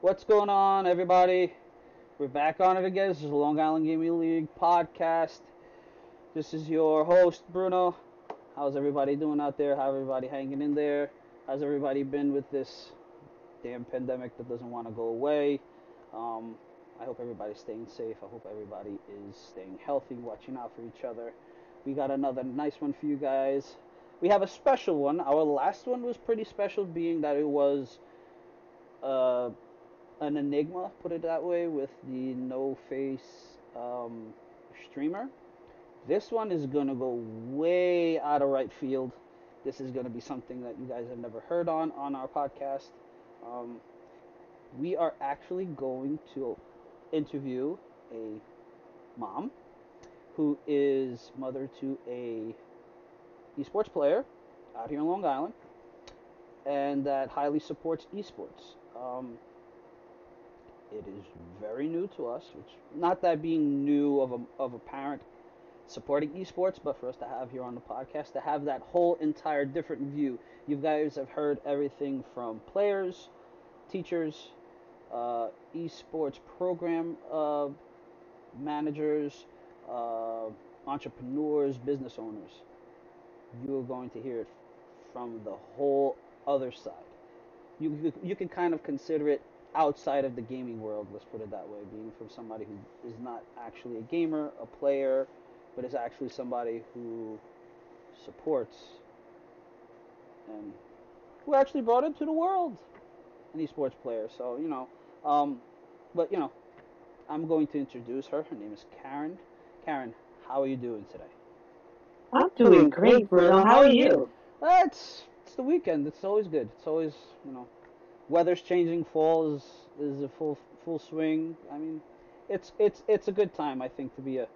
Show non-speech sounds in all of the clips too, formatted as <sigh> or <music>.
What's going on, everybody? We're back on it again. This is the Long Island Gaming League podcast. This is your host, Bruno. How's everybody doing out there? How everybody hanging in there? How's everybody been with this damn pandemic that doesn't want to go away? Um, I hope everybody's staying safe. I hope everybody is staying healthy, watching out for each other. We got another nice one for you guys. We have a special one. Our last one was pretty special, being that it was uh, an enigma, put it that way, with the no face um, streamer. This one is going to go way out of right field. This is going to be something that you guys have never heard on on our podcast. Um, we are actually going to interview a mom who is mother to a esports player out here in Long Island and that highly supports esports. Um, it is very new to us, which not that being new of a of a parent supporting esports, but for us to have here on the podcast to have that whole entire different view. You guys have heard everything from players, teachers, uh, esports program uh, managers, uh, entrepreneurs, business owners. You are going to hear it from the whole other side. You, you can kind of consider it outside of the gaming world, let's put it that way, being from somebody who is not actually a gamer, a player, but is actually somebody who supports and who actually brought into the world an esports player. So, you know, um, but, you know, I'm going to introduce her. Her name is Karen. Karen, how are you doing today? I'm doing great, Bruno. How are you? Uh, it's it's the weekend. It's always good. It's always you know, weather's changing. Fall is is a full full swing. I mean, it's it's it's a good time. I think to be a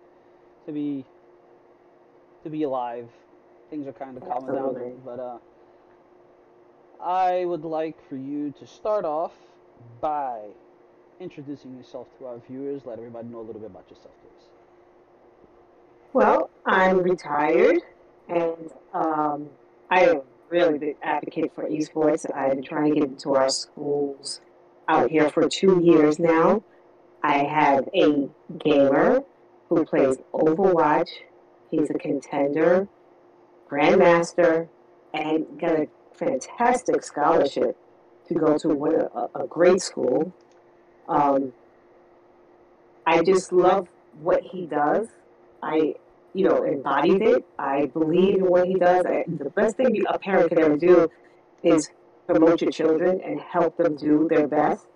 to be to be alive. Things are kind of calming Absolutely. down, but uh, I would like for you to start off by introducing yourself to our viewers. Let everybody know a little bit about yourself, please. Well, I'm retired, and um, I am really the advocate for esports. I've been trying to get into our schools out here for two years now. I have a gamer who plays Overwatch. He's a contender, grandmaster, and got a fantastic scholarship to go to a, a great school. Um, I just love what he does. I, you know, embodied it. I believe in what he does. I, the best thing a parent can ever do is promote your children and help them do their best.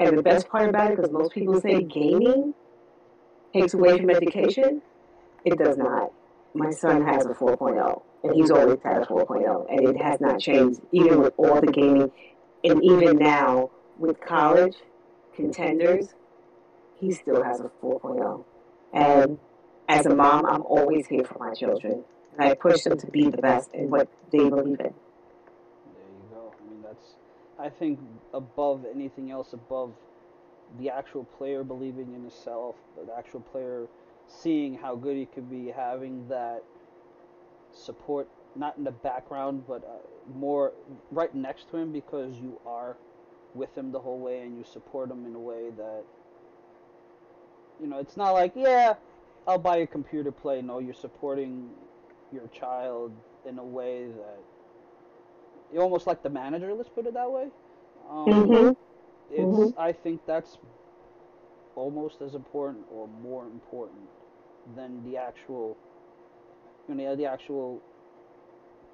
And the best part about it, because most people say gaming takes away from education, it does not. My son has a 4.0, and he's always had a 4.0, and it has not changed, even with all the gaming. And even now, with college contenders, he still has a 4.0. And as a mom, I'm always here for my children. And I push them to be the best in what they believe in. There you go. I mean, that's, I think, above anything else, above the actual player believing in himself, the actual player seeing how good he could be, having that support, not in the background, but uh, more right next to him because you are with him the whole way and you support him in a way that, you know, it's not like, yeah, I'll buy a computer play. No, you're supporting your child in a way that you're almost like the manager. Let's put it that way. Um, Mm-hmm. it's Mhm. I think that's almost as important or more important than the actual you know the actual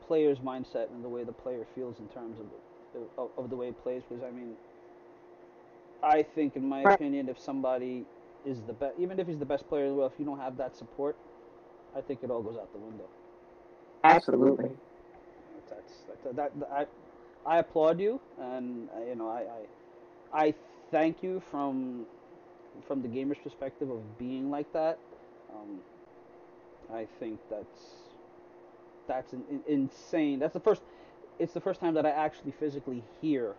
player's mindset and the way the player feels in terms of the, of, of the way he plays because I mean I think in my opinion if somebody is the best even if he's the best player in the world if you don't have that support I think it all goes out the window Absolutely. that's, that's that, that I I applaud you, and uh, you know I, I I thank you from from the gamer's perspective of being like that. Um, I think that's that's an, in, insane. That's the first. It's the first time that I actually physically hear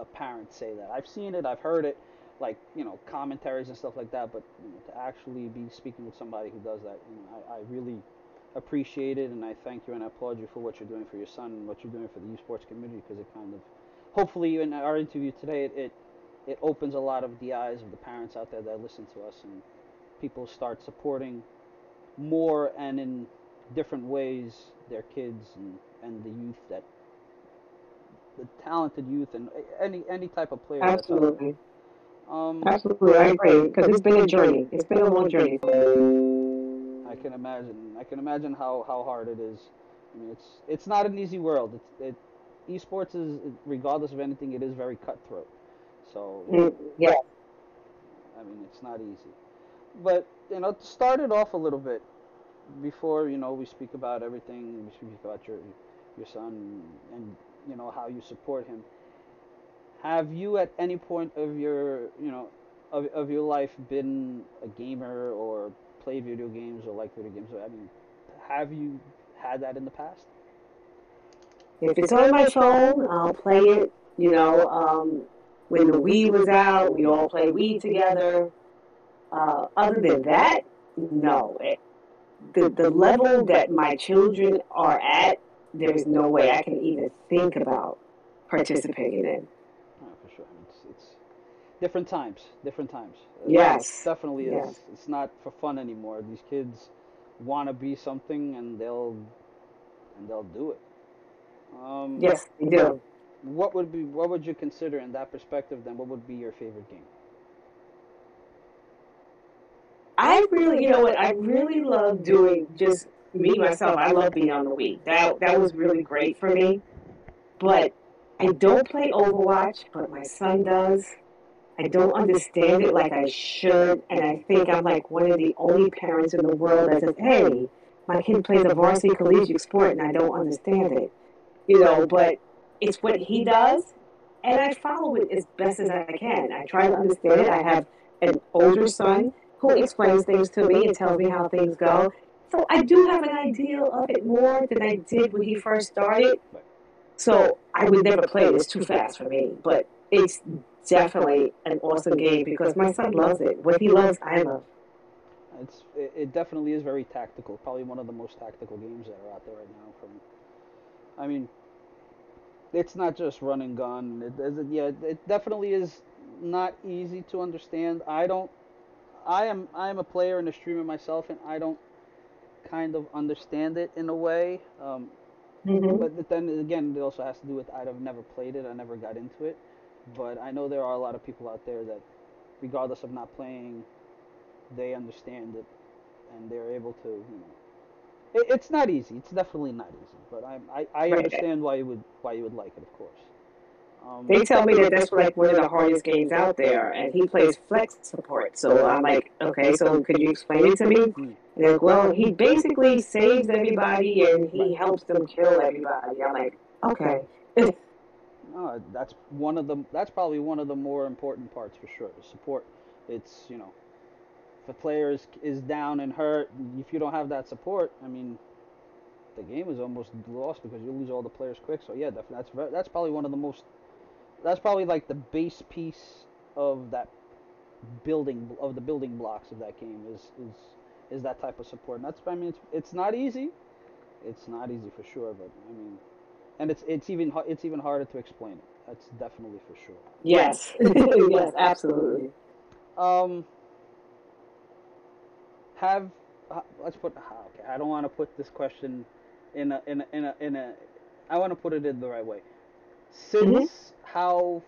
a parent say that. I've seen it, I've heard it, like you know commentaries and stuff like that. But you know, to actually be speaking with somebody who does that, you know, I, I really appreciate it, and I thank you and I applaud you for what you're doing for your son and what you're doing for the esports community because it kind of hopefully in our interview today, it, it it opens a lot of the eyes of the parents out there that listen to us, and people start supporting more and in different ways their kids and, and the youth that the talented youth and any any type of player. Absolutely. Um, Absolutely, I agree because it's been a journey. It's been a long journey. I can imagine. I can imagine how, how hard it is. I mean, it's it's not an easy world. It's it, esports is regardless of anything, it is very cutthroat. So Mm, yeah. I mean, it's not easy. But you know, to start it off a little bit before you know we speak about everything. We speak about your your son and you know how you support him. Have you at any point of your you know of, of your life been a gamer or played video games or like video games? I mean, have you had that in the past? If it's on my phone, I'll play it. You know, um, when the Wii was out, we all played Wii together. Uh, other than that, no. It, the the level that my children are at, there's no way I can even think about participating in. Oh, for sure. It's, it's different times. Different times. Yes. It definitely is. Yes. It's not for fun anymore. These kids want to be something, and they'll and they'll do it. Um, Yes, they do. What would be what would you consider in that perspective? Then, what would be your favorite game? I really, you know what? I really love doing just me myself. I love being on the Wii. That that was really great for me. But I don't play Overwatch, but my son does. I don't understand it like I should, and I think I'm like one of the only parents in the world that says, "Hey, my kid plays a varsity collegiate sport, and I don't understand it." You know, but it's what he does, and I follow it as best as I can. I try to understand it. I have an older son who explains things to me and tells me how things go. So I do have an idea of it more than I did when he first started. So I would never play it. It's too fast for me. But it's definitely an awesome game because my son loves it. What he loves, I love. It's it, it definitely is very tactical. Probably one of the most tactical games that are out there right now. From, I mean, it's not just run and gun. It, it, yeah, it definitely is not easy to understand. I don't. I am I am a player and a streamer myself, and I don't kind of understand it in a way. Um, hmm but then again, it also has to do with I've never played it. I never got into it. But I know there are a lot of people out there that, regardless of not playing, they understand it, and they're able to, you know. It, it's not easy. It's definitely not easy. But I I, I Right. understand why you would why you would like it, of course. Um, They tell me that that's like one of the hardest games out there, and he plays flex support. So I'm like, okay, so could you explain it to me? Hmm. And they're like, well, he basically saves everybody and he helps them kill everybody. I'm like, okay. <laughs> That's one of the that's probably one of the more important parts for sure. Support. It's you know, if a player is, is down and hurt, if you don't have that support, I mean, the game is almost lost because you lose all the players quick. So yeah, that's that's probably one of the most. That's probably like the base piece of that building of the building blocks of that game is is is that type of support. And that's I mean it's it's not easy. It's not easy for sure, but I mean, and it's it's even it's even harder to explain it. That's definitely for sure. Yes. yes, <laughs> <laughs> absolutely. Um, have uh, let's put okay. I don't want to put this question in a in a in a, in a I want to put it in the right way. Since how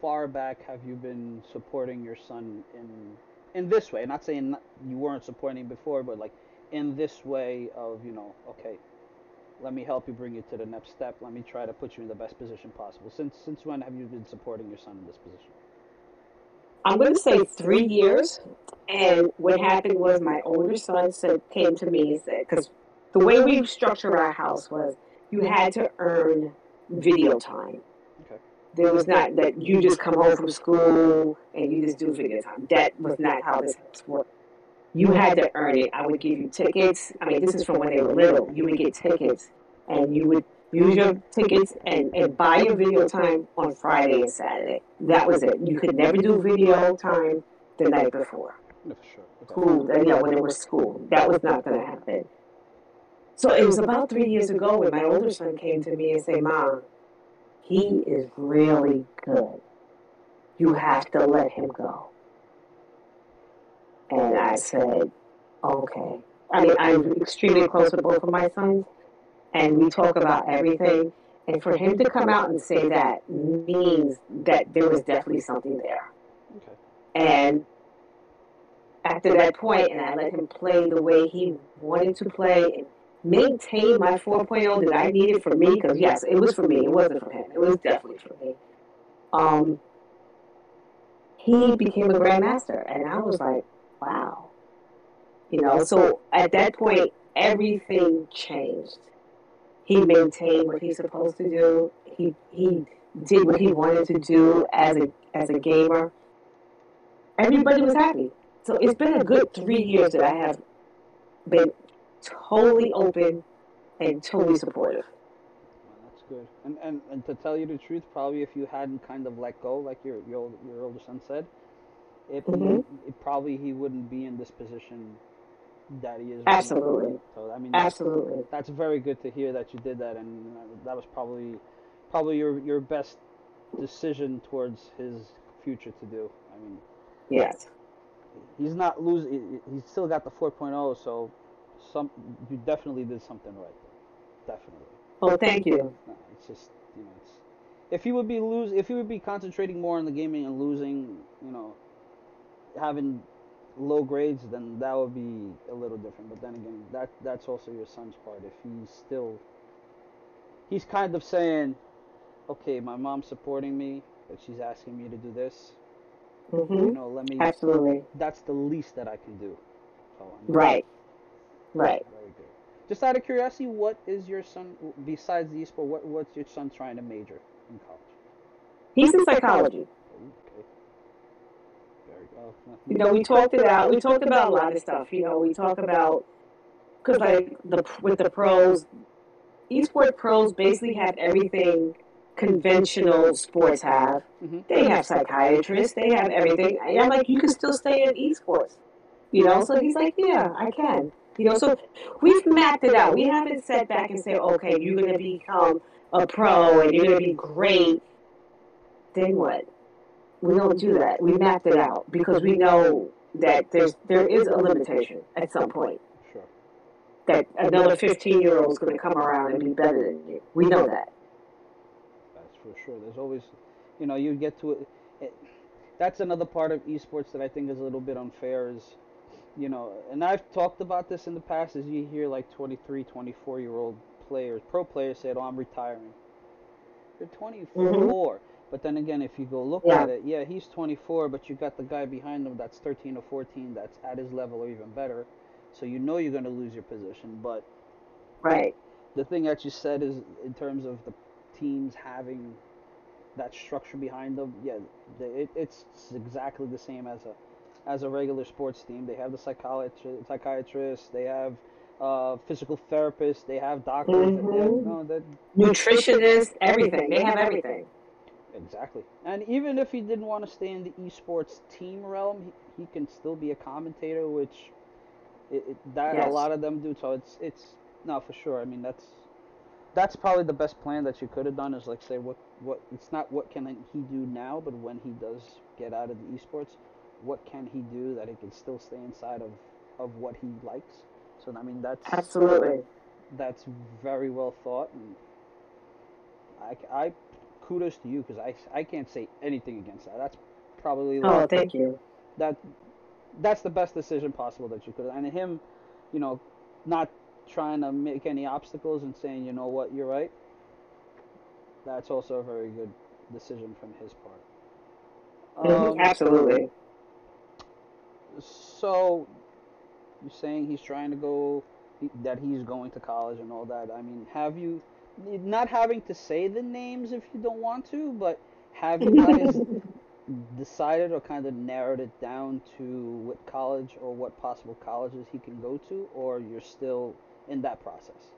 far back have you been supporting your son in in this way? Not saying not- you weren't supporting before, but like in this way of you know okay. Let me help you bring you to the next step. Let me try to put you in the best position possible. Since since when have you been supporting your son in this position? I'm going to say three years. And what happened was my older son said, came to me and said, because the way we structured our house was you had to earn video time. Okay. There was not that you just come home from school and you just do video time. That was not how this worked. You had to earn it. I would give you tickets. I mean, this is from when they were little. You would get tickets and you would use your tickets and, and buy your video time on Friday and Saturday. That was it. You could never do video time the night before No, for sure. Okay. school, you know, when it was school. That was not going to happen. So it was about three years ago when my older son came to me and said, Mom, he is really good. You have to let him go. And I said, okay. I mean, I'm extremely close with both of my sons, and we talk about everything. And for him to come out and say that means that there was definitely something there. Okay. And after that point, and I let him play the way he wanted to play and maintain my 4.0 that I needed for me, because yes, it was for me, it wasn't for him, it was definitely for me. Um, he became a grandmaster, and I was like, wow. You know, so at that point, everything changed. He maintained what he's supposed to do. He he did what he wanted to do as a as a gamer. Everybody was happy. So it's been a good three years that I have been totally open and totally supportive. Well, that's good. And, and and to tell you the truth, probably if you hadn't kind of let go, like your your, your older son said, it, hmm it probably he wouldn't be in this position that he is. Absolutely. So I mean, that's Absolutely. that's very good to hear that you did that, and that was probably probably your your best decision towards his future to do. I mean, Yes. he's not losing. He's still got the 4.0, so some you definitely did something right. Definitely. Well, thank you. No, it's just you know, it's if he would be lose, if he would be concentrating more on the gaming and losing, you know, having low grades, then that would be a little different. But then again, that that's also your son's part. If he's still, he's kind of saying, okay, my mom's supporting me, but she's asking me to do this. You hmm know, let me. Absolutely. That's the least that I can do. So I mean, Right. Right. very good. Just out of curiosity, what is your son besides the esport? What what's your son trying to major in college? He's in psychology. Okay. Very well. You know, we talked it out. We talked about a lot of stuff. You know, we talked about because like the with the pros, esports pros basically have everything conventional sports have. hmm They have psychiatrists. They have everything. And I'm like, you can still stay in esports. You know, so he's like, yeah, I can. You know, so we've mapped it out. We haven't sat back and said, okay, you're going to become a pro and you're going to be great. Then what? We don't do that. We mapped it out because we know that there's there is a limitation at some point. Sure. That another 15 year old is going to come around and be better than you. We know that. That's for sure. There's always, you know, you get to it. it that's another part of esports that I think is a little bit unfair is, you know, and I've talked about this in the past is you hear like 23, 24 year old players, pro players say, "Oh, I'm retiring." They're 24. Mm-hmm. But then again, if you go look Yeah. at it, yeah, he's 24, but you got the guy behind him that's 13 or 14 that's at his level or even better. So you know you're going to lose your position, but Right. the thing that you said is in terms of the teams having that structure behind them. Yeah, it, it's exactly the same as a as a regular sports team. They have the psychiatrist, psychiatrists. They have uh, physical therapists. They have doctors. They have, Mhm. no, Nutritionists, everything. They have everything. Exactly. And even if he didn't want to stay in the esports team realm, he, he can still be a commentator, which it, it, that a lot of them do. So it's it's no for sure. I mean that's that's probably the best plan that you could have done is like say what what it's not what can he do now, but when he does get out of the esports, what can he do that he can still stay inside of of what he likes. So I mean that's Absolutely. that's very well thought, and I, I kudos to you because I, I can't say anything against that. That's probably Oh, like, thank you. that that's the best decision possible that you could. And him, you know, not trying to make any obstacles and saying, you know what, you're right. That's also a very good decision from his part. Mhm, Um, Absolutely. so you're saying he's trying to go that he's going to college and all that. I mean, have you not having to say the names if you don't want to, but have you guys decided or kind of narrowed it down to what college or what possible colleges he can go to, or you're still in that process?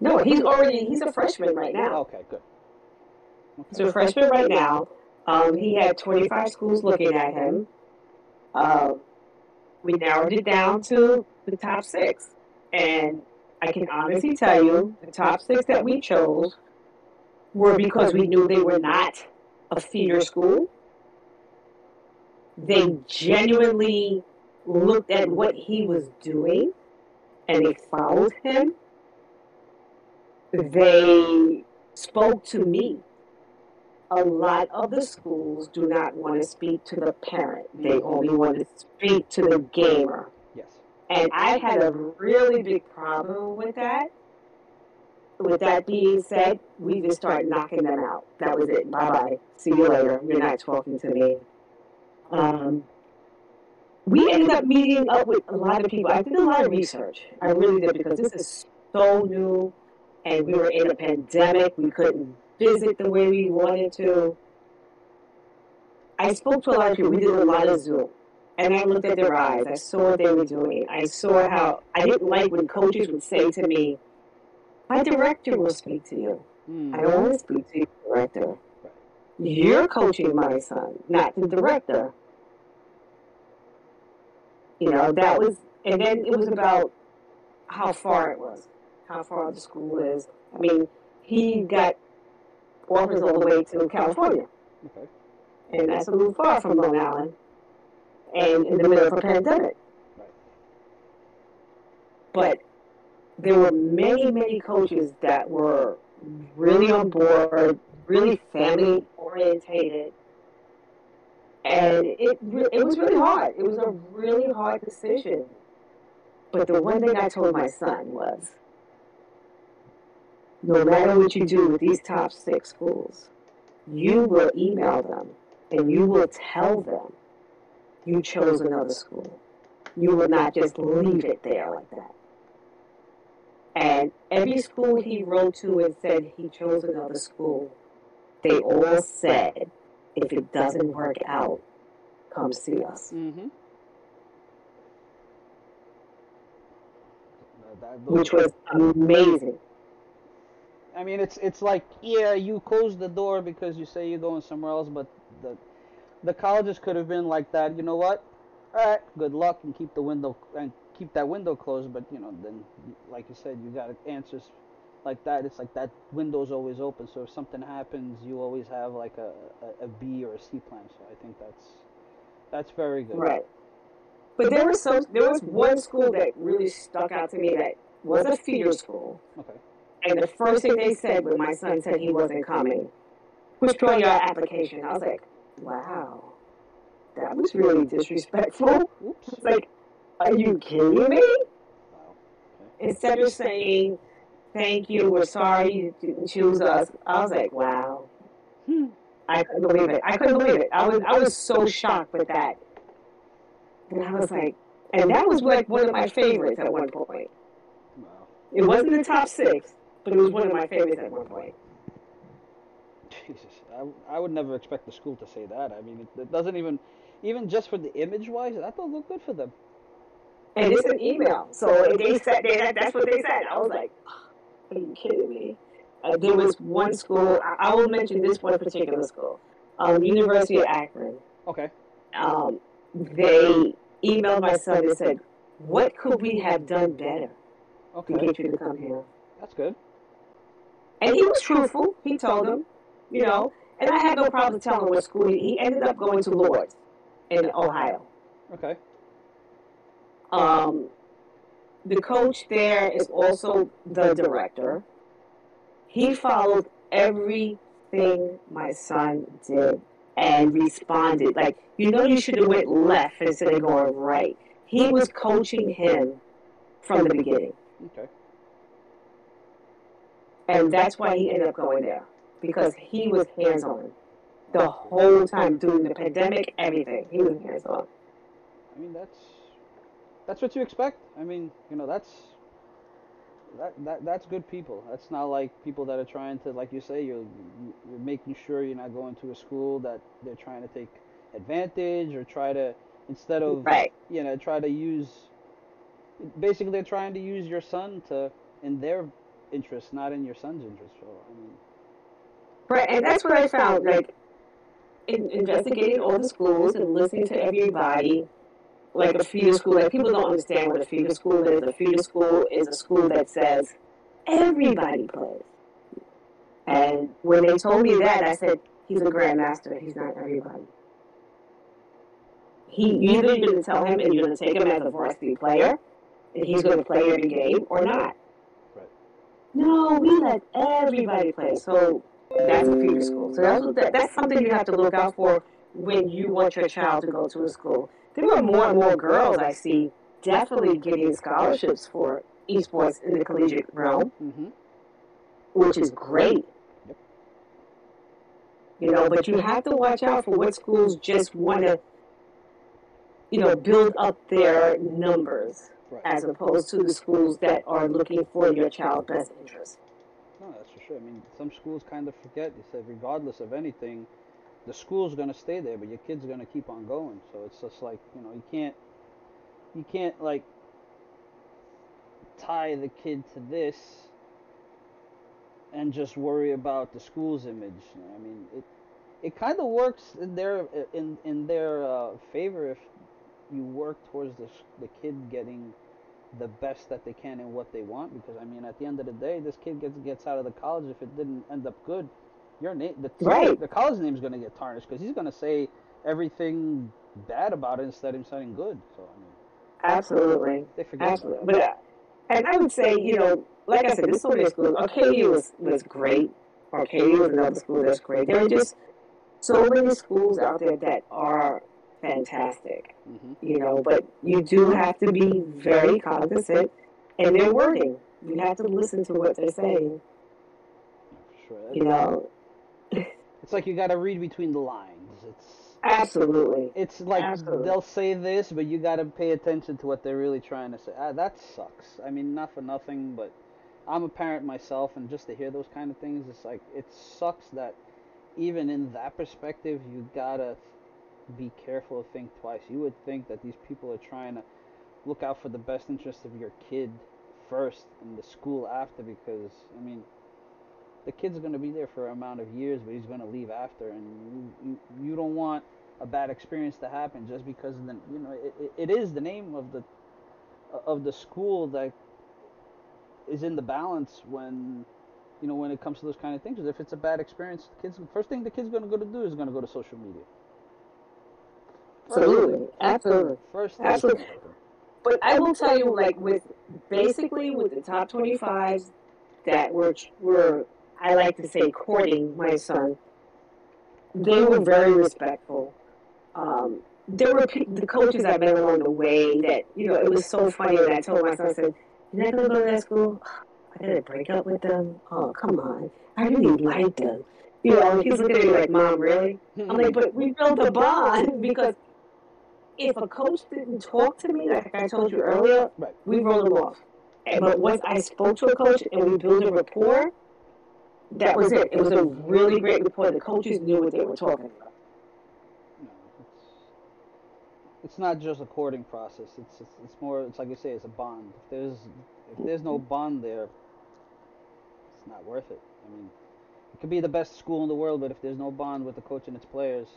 No, he's already he's a freshman right now. Okay, good. He's a freshman right now. Um, he had 25 schools looking at him. Uh, we narrowed it down to the top six, and I can honestly tell you the top six that we chose were because we knew they were not a feeder school. They genuinely looked at what he was doing and they followed him. They spoke to me. A lot of the schools do not want to speak to the parent, they only want to speak to the gamer. And I had a really big problem with that. With that being said, we just started knocking them out. That was it. Bye bye. See you later. You're not talking to me. Um, we ended up meeting up with a lot of people. I did a lot of research. I really did because this is so new and we were in a pandemic. We couldn't visit the way we wanted to. I spoke to a lot of people. We did a lot of Zoom. And I looked at their eyes. I saw what they were doing. I saw how I didn't like when coaches would say to me, My director will speak to you. Hmm. I don't want to speak to your director. You're coaching my son, not the director. You know, that was, and then it was about how far it was, how far the school is. I mean, he got offers all the way to California, Okay. and that's a little far from Long Island, and in the middle of a pandemic. But there were many, many coaches that were really on board, really family orientated. And it it was really hard. It was a really hard decision. But the one thing I told my son was, no matter what you do with these top six schools, you will email them and you will tell them you chose another school. You will not just leave it there like that. And every school he wrote to and said he chose another school, they all said, if it doesn't work out, come see us. Mm-hmm. Which was amazing. I mean, it's it's like yeah, you close the door because you say you're going somewhere else, but the the colleges could have been like that. You know what? All right, good luck and keep the window and keep that window closed. But you know, then like you said, you got answers like that. It's like that window's always open. So if something happens, you always have like a, a, a B or a C plan. So I think that's that's very good. Right. But there was some there was one school that really stuck out to me that was a feeder school. Okay. And the first thing they said when my son said he wasn't coming, withdraw your application. I was like, wow, that was really disrespectful. Oops. It's like, are you kidding me? Instead of saying, thank you, we're sorry you didn't choose us, I was like, wow. Hmm. I couldn't believe it. I couldn't believe it. I was I was so shocked with that. And I was like, and that was like one of my favorites at one point. It wasn't the top six, but it was one of my favorites at one point. Jesus, I, I would never expect the school to say that. I mean, it, it doesn't even, even just for the image wise, that don't look good for them. And it's an email. So they said they, that, that's what they said. I was like, are you kidding me? Uh, there was one school, I, I will mention this one particular school, um, University of Akron. Okay. Um, they emailed my son and said, what could we have done better to Okay. get you to come here? That's good. And he was truthful. He told them, you know, and I had no problem telling him what school he, he ended up going to Lourdes in Ohio. Okay. Um, the coach there is also the director. He followed everything my son did and responded. Like, you know, you should have went left instead of going right. He was coaching him from the beginning. Okay. And that's why he ended up going there. Because he was hands on the whole time during the pandemic, everything. He was hands on. I mean, that's that's what you expect. I mean, you know, that's that, that that's good people. That's not like people that are trying to, like you say, you're you're making sure you're not going to a school that they're trying to take advantage or try to instead of Right. you know try to use. Basically, they're trying to use your son to in their interest, not in your son's interest. So I mean, Right, and that's what I found. Like, in investigating all the schools and listening to everybody, like a feeder school, like people don't understand what a feeder school is. A feeder school is a school that says everybody plays. And when they told me that, I said, he's a grandmaster. He's not everybody. He either you're going to tell him and you're going to take him as a varsity player, and he's going to play every game, or not. Right. No, we let everybody play. So that's a feeder school. So that's, that, that's something you have to look out for when you want your child to go to a school. There are more and more girls I see definitely getting scholarships for esports in the collegiate realm, Mm-hmm. which is great. You know, but you have to watch out for what schools just want to, you know, build up their numbers Right. as opposed to the schools that are looking for your child's best interest. No, that's for sure. I mean, some schools kind of forget. They said, regardless of anything, the school's gonna stay there, but your kid's gonna keep on going. So it's just like you know, you can't, you can't like tie the kid to this and just worry about the school's image. I mean, it it kind of works in their in in their uh, favor if you work towards the the kid getting the best that they can in what they want because I mean at the end of the day this kid gets gets out of the college if it didn't end up good your name the Right. the college name's going to get tarnished because he's going to say everything bad about it instead of him saying good so I mean Absolutely. they forget Absolutely. But, uh, and I would say, you know, like I said, this so many schools. Arcadia was, was great. Arcadia was another school that's great. There are just so many schools out there that are fantastic, hmm you know, but you do have to be very cognizant in their wording. You have to listen to what they're saying, sure you know. <laughs> it's like you got to read between the lines it's Absolutely. It's like Absolutely. they'll say this, but you got to pay attention to what they're really trying to say. Ah, that sucks. I mean, not for nothing, but I'm a parent myself, and just to hear those kind of things, it's like it sucks that even in that perspective, you gotta be careful, think twice. You would think that these people are trying to look out for the best interest of your kid first, and the school after, because I mean, the kid's gonna be there for an amount of years, but he's gonna leave after, and you you, you don't want a bad experience to happen just because of the you know it, it, it is the name of the of the school that is in the balance when you know when it comes to those kind of things. If it's a bad experience, the kids first thing the kid's gonna go to do is gonna go to social media. Absolutely. Absolutely. First thing. Absolutely. But I will tell you, like with basically with the top twenty-fives that were were I like to say courting my son, they were very respectful. Um, there were the coaches I met along the way that you know it was so funny that I told my son, I said, "You're not gonna go to that school? I gotta break up with them? Oh, come on! I really like them." You know, he's looking at me like, "Mom, really?" I'm like, but we built a bond <laughs> because if a coach didn't talk to me, like I told you earlier, Right. we rolled them off. And, but once I spoke to a coach and we built a rapport, that was it. It was a really great rapport. The coaches knew what they were talking about. No, it's it's not just a courting process. It's it's, it's more. It's like you say. It's a bond. If there's if there's no mm-hmm. bond there, it's not worth it. I mean, it could be the best school in the world, but if there's no bond with the coach and its players,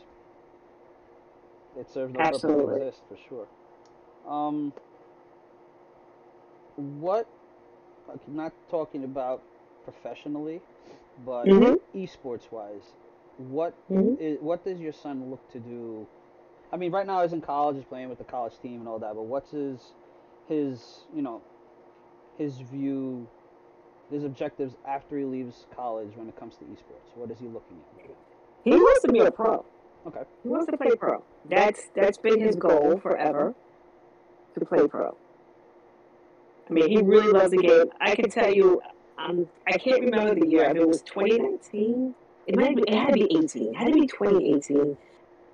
it serves no purpose to Absolutely. exist for sure. Um, what? Like, not talking about professionally, but Mhm. esports wise, what Mhm. is, what does your son look to do? I mean, right now he's in college, he's playing with the college team and all that. But what's his his you know his view, his objectives after he leaves college when it comes to esports? What is he looking at? He wants to be a pro. Okay. He wants to play pro. That's that's been his goal forever to play pro. I mean, he really loves the game. I can tell you, um, I can't remember the year. If it was 2019, it might be. It had to be 18. It had to be 2018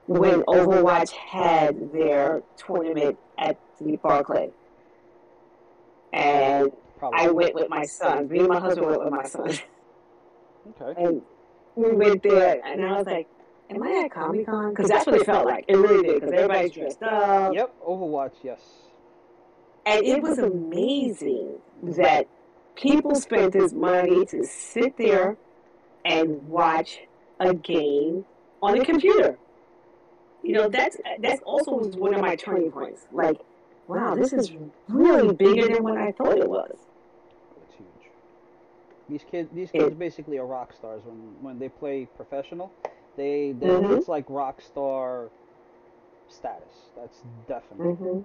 when Overwatch had their tournament at the Barclay, and Probably. I went with my son. Me and my husband went with my son. okay. And we went there, and I was like, "Am I at Comic Con?" Because that's what it felt like. It really did. Because everybody's dressed up, Yep. Overwatch. Yes. and it was amazing that people spent this money to sit there and watch a game on a computer. You know, that's that's also was one of my turning points. Like, wow, this is really bigger than what I thought it was. It's huge. These kids, these It- kids basically are rock stars when when they play professional. They, they Mhm. it's like rock star status. That's definitely hmm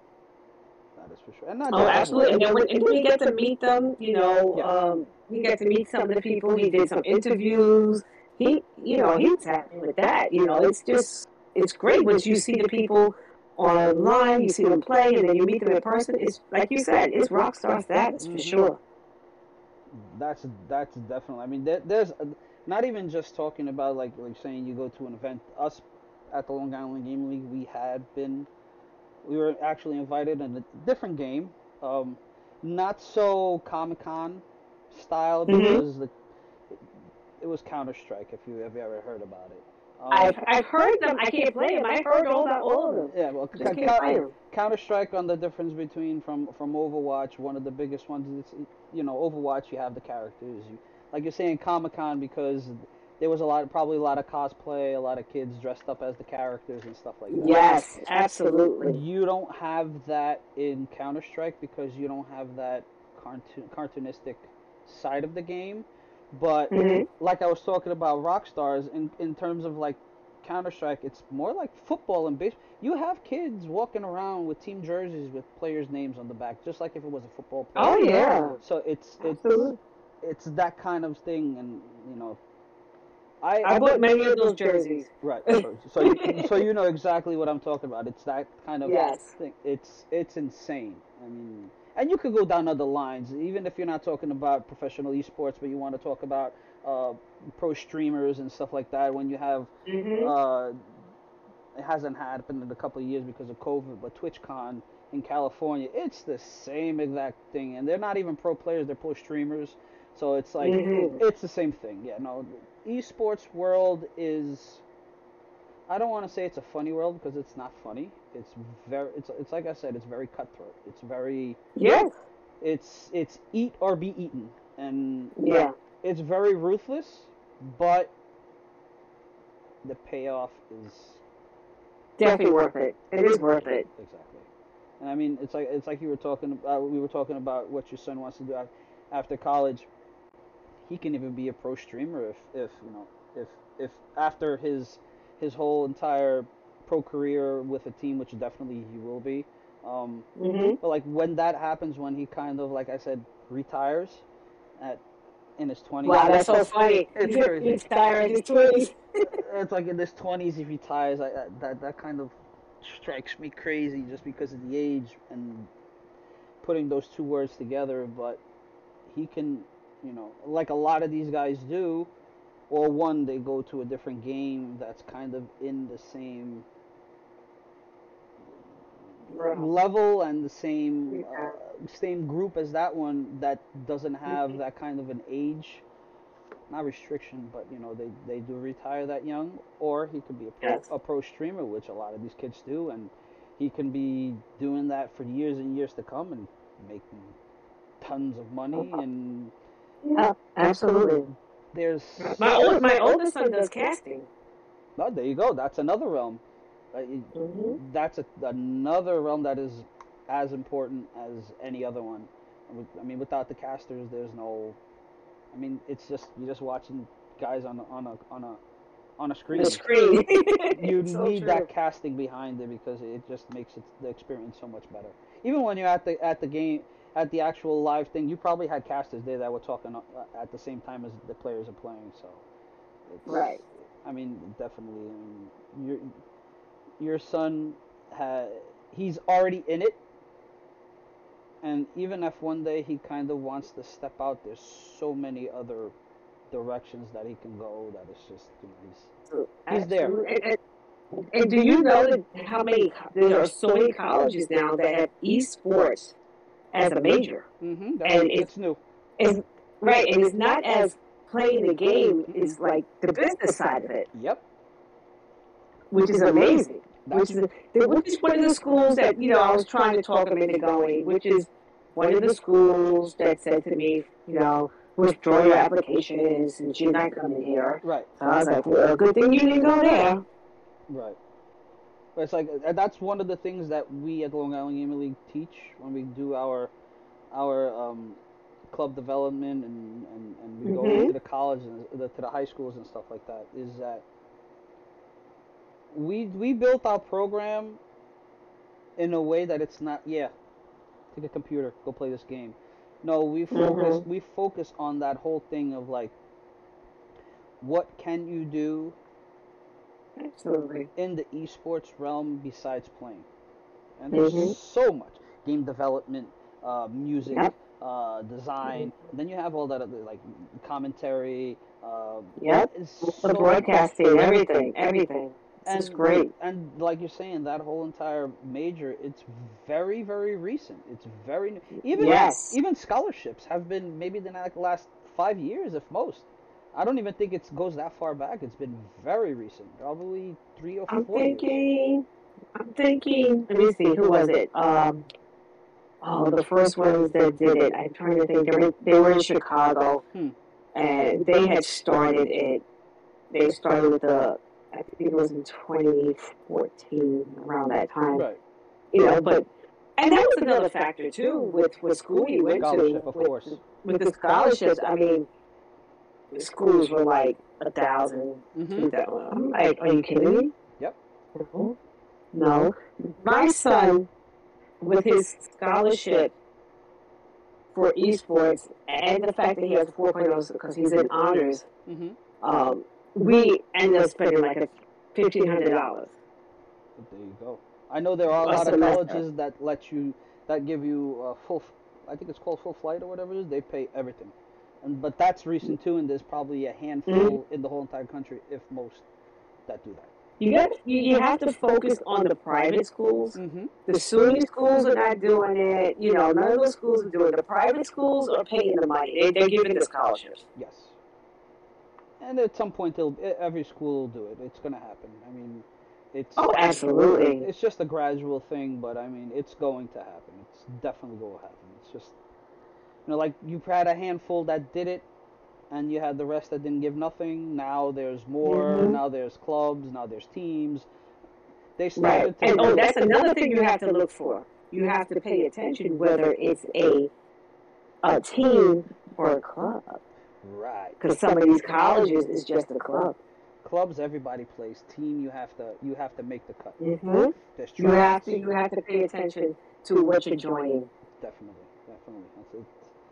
that is for sure. And not Oh, absolutely. And then when, and we get to meet them, you know, Yeah. um, we get to meet some of the people. He did some interviews. He, you know, he's happy with that. You know, it's just, it's great once you see the people online, you see them play, and then you meet them in person. It's like you said, it's rock star status for Mhm. sure. That's that's definitely. I mean, there, there's uh, not even just talking about like like saying you go to an event. Us at the Long Island Game League, we had been, we were actually invited in a different game, um, not so Comic Con style because the, it was Counter Strike. If you have ever heard about it. Um, I've, I've heard them. I can't play them. I've heard all about all of them. yeah, well, Just can't play them. Counter Strike on the difference between from from Overwatch. One of the biggest ones is you know Overwatch. You have the characters. You like you're saying Comic Con because there was a lot, probably a lot of cosplay, a lot of kids dressed up as the characters and stuff like that. Yes, absolutely. You don't have that in Counter Strike because you don't have that cartoon cartoonistic side of the game. But Mhm. like I was talking about Rockstars in in terms of like Counter Strike, it's more like football and baseball. You have kids walking around with team jerseys with players' names on the back, just like if it was a football player. Oh, yeah. So it's it's Absolutely. It's that kind of thing, and you know, I I bought many of those jerseys. Right. <laughs> So, so you, so you know exactly what I'm talking about. It's that kind of Yes. thing. It's it's insane. I mean, and you could go down other lines, even if you're not talking about professional esports, but you want to talk about uh, pro streamers and stuff like that. When you have, hmm uh, it hasn't happened in a couple of years because of COVID, but TwitchCon in California, it's the same exact thing, and they're not even pro players; they're pro streamers. So it's like Mhm. it's the same thing. Yeah, no, esports world is. I don't want to say it's a funny world because it's not funny. It's very. It's it's like I said. It's very cutthroat. It's very. Yes. It's it's eat or be eaten, and Yeah. it's very ruthless, but the payoff is Definitely worth it. It is worth it. exactly. And I mean, it's like it's like you were talking. Uh, we were talking about what your son wants to do after college. He can even be a pro streamer if if you know if if after his his whole entire pro career with a team, which definitely he will be. Um, hmm but like when that happens, when he kind of like I said retires at in his twenties. Wow, that's so funny. It's He's crazy. he's tired. He's twenties. <laughs> <laughs> it's like in his twenties he retires. I, I, that that kind of strikes me crazy just because of the age and putting those two words together. But he can, you know, like a lot of these guys do, or one they go to a different game that's kind of in the same level and the same uh, same group as that one that doesn't have Mhm. that kind of an age not restriction but you know they, they do retire that young or he could be a pro, Yes. a pro streamer which a lot of these kids do and he can be doing that for years and years to come and making tons of money and Yeah, absolutely. there's My old, my oldest son does casting. oh, there you go that's another realm Uh, it- hmm that's a, another realm that is as important as any other one. I mean, without the casters, there's no. I mean, it's just you're just watching guys on a, on a on a on a screen. The screen. <laughs> You So need true. that casting behind it because it just makes it, the experience so much better. Even when you're at the at the game at the actual live thing, you probably had casters there that were talking uh, at the same time as the players are playing. So, it's, Right. I mean, definitely. I mean, your your son ha he's already in it, and even if one day he kind of wants to step out, there's so many other directions that he can go that it's just you know he's He's there. And, and, and do you know that how many there are so many colleges now that have esports as a major? mm-hmm, And it's new. It's right, and it's not as playing the game is like the business side of it, Yep. which is amazing. That's Which is which is one of the schools that you know I was trying to talk them into going, which is one of the schools that said to me, you know, withdraw your applications and she's not coming here. right. So I was like, well, good thing you didn't go there. Right. But it's like uh, that's one of the things that we at the Long Island Gaming League teach when we do our our um, club development and, and, and we go Mhm. into the college and the, to the high schools and stuff like that is that we we built our program in a way that it's not yeah take a computer go play this game no we focus Mhm. we focus on that whole thing of like what can you do Absolutely. in the esports realm besides playing and there's Mhm. so much game development uh, music Yep. uh, design and then you have all that other like commentary uh, Yep. it's The so- broadcasting, everything, everything. This is and great. and like you're saying that whole entire major it's very very recent it's very new. even Yes. even scholarships have been maybe the like last five years if most i don't even think it goes that far back it's been very recent probably three or four. I'm four years. thinking, I'm thinking, let me see, who was it? Um, oh, the first ones that did it. I'm trying to think. They were, they were in Chicago, Hmm. and they had started it. They started with the, I think it was in 2014, around that time. right You know, but, and that was another factor too with what school you went scholarship to. of with, course With the scholarships, I mean, the schools were like a thousand, hmm two thousand. I'm like, are you kidding me? Yep. No. No. My son, with his scholarship for esports and the fact that he has a 4.0 because he's in honors, hmm um, we end up spending like fifteen hundred dollars. there you go i know there are a A lot of colleges that let you that give you uh, full i think it's called full flight or whatever it is they pay everything and but that's recent too and there's probably a handful Mm-hmm. in the whole entire country if most that do that You got you, you have to focus on the private schools. mm-hmm. The SUNY schools are not doing it. You know, none of those schools are doing it. The private schools are paying the money. They, they're giving the scholarships. Yes. And at some point, they'll, every school will do it. It's going to happen. I mean, it's Oh, absolutely. it's just a gradual thing, but I mean, it's going to happen. It's definitely going to happen. It's just, you know, like you had a handful that did it, and you had the rest that didn't give nothing. Now there's more. Mhm. Now there's clubs. Now there's teams. They Right. started to. And oh, that's another thing you have to look for. You have to pay attention whether it's a a team or a club. Right. Because some of these colleges is just a club. Clubs, everybody plays. Team, you have to you have to make the cut. Mm-hmm. There's You have to you have to pay attention to what you're joining. Definitely, definitely. That's it.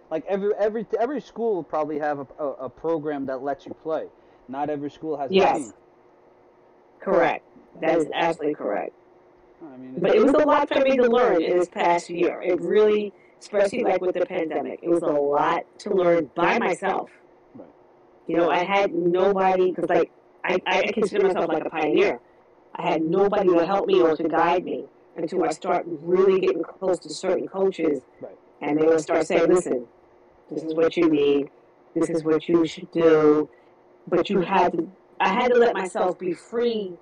Like every every every school will probably have a, a, a program that lets you play. Not every school has a Yes. team. Correct. That is absolutely correct. I mean, But it was a lot for me to learn in this past year. It really, especially like with the pandemic, it was a lot to learn by myself. Right. You know, I had nobody because, like, I, I consider myself like a pioneer. I had nobody to help me or to guide me until I start really getting close to certain coaches, Right. and they would start saying, "Listen, this is what you need. This is what you should do." But you had to. I had to let myself be free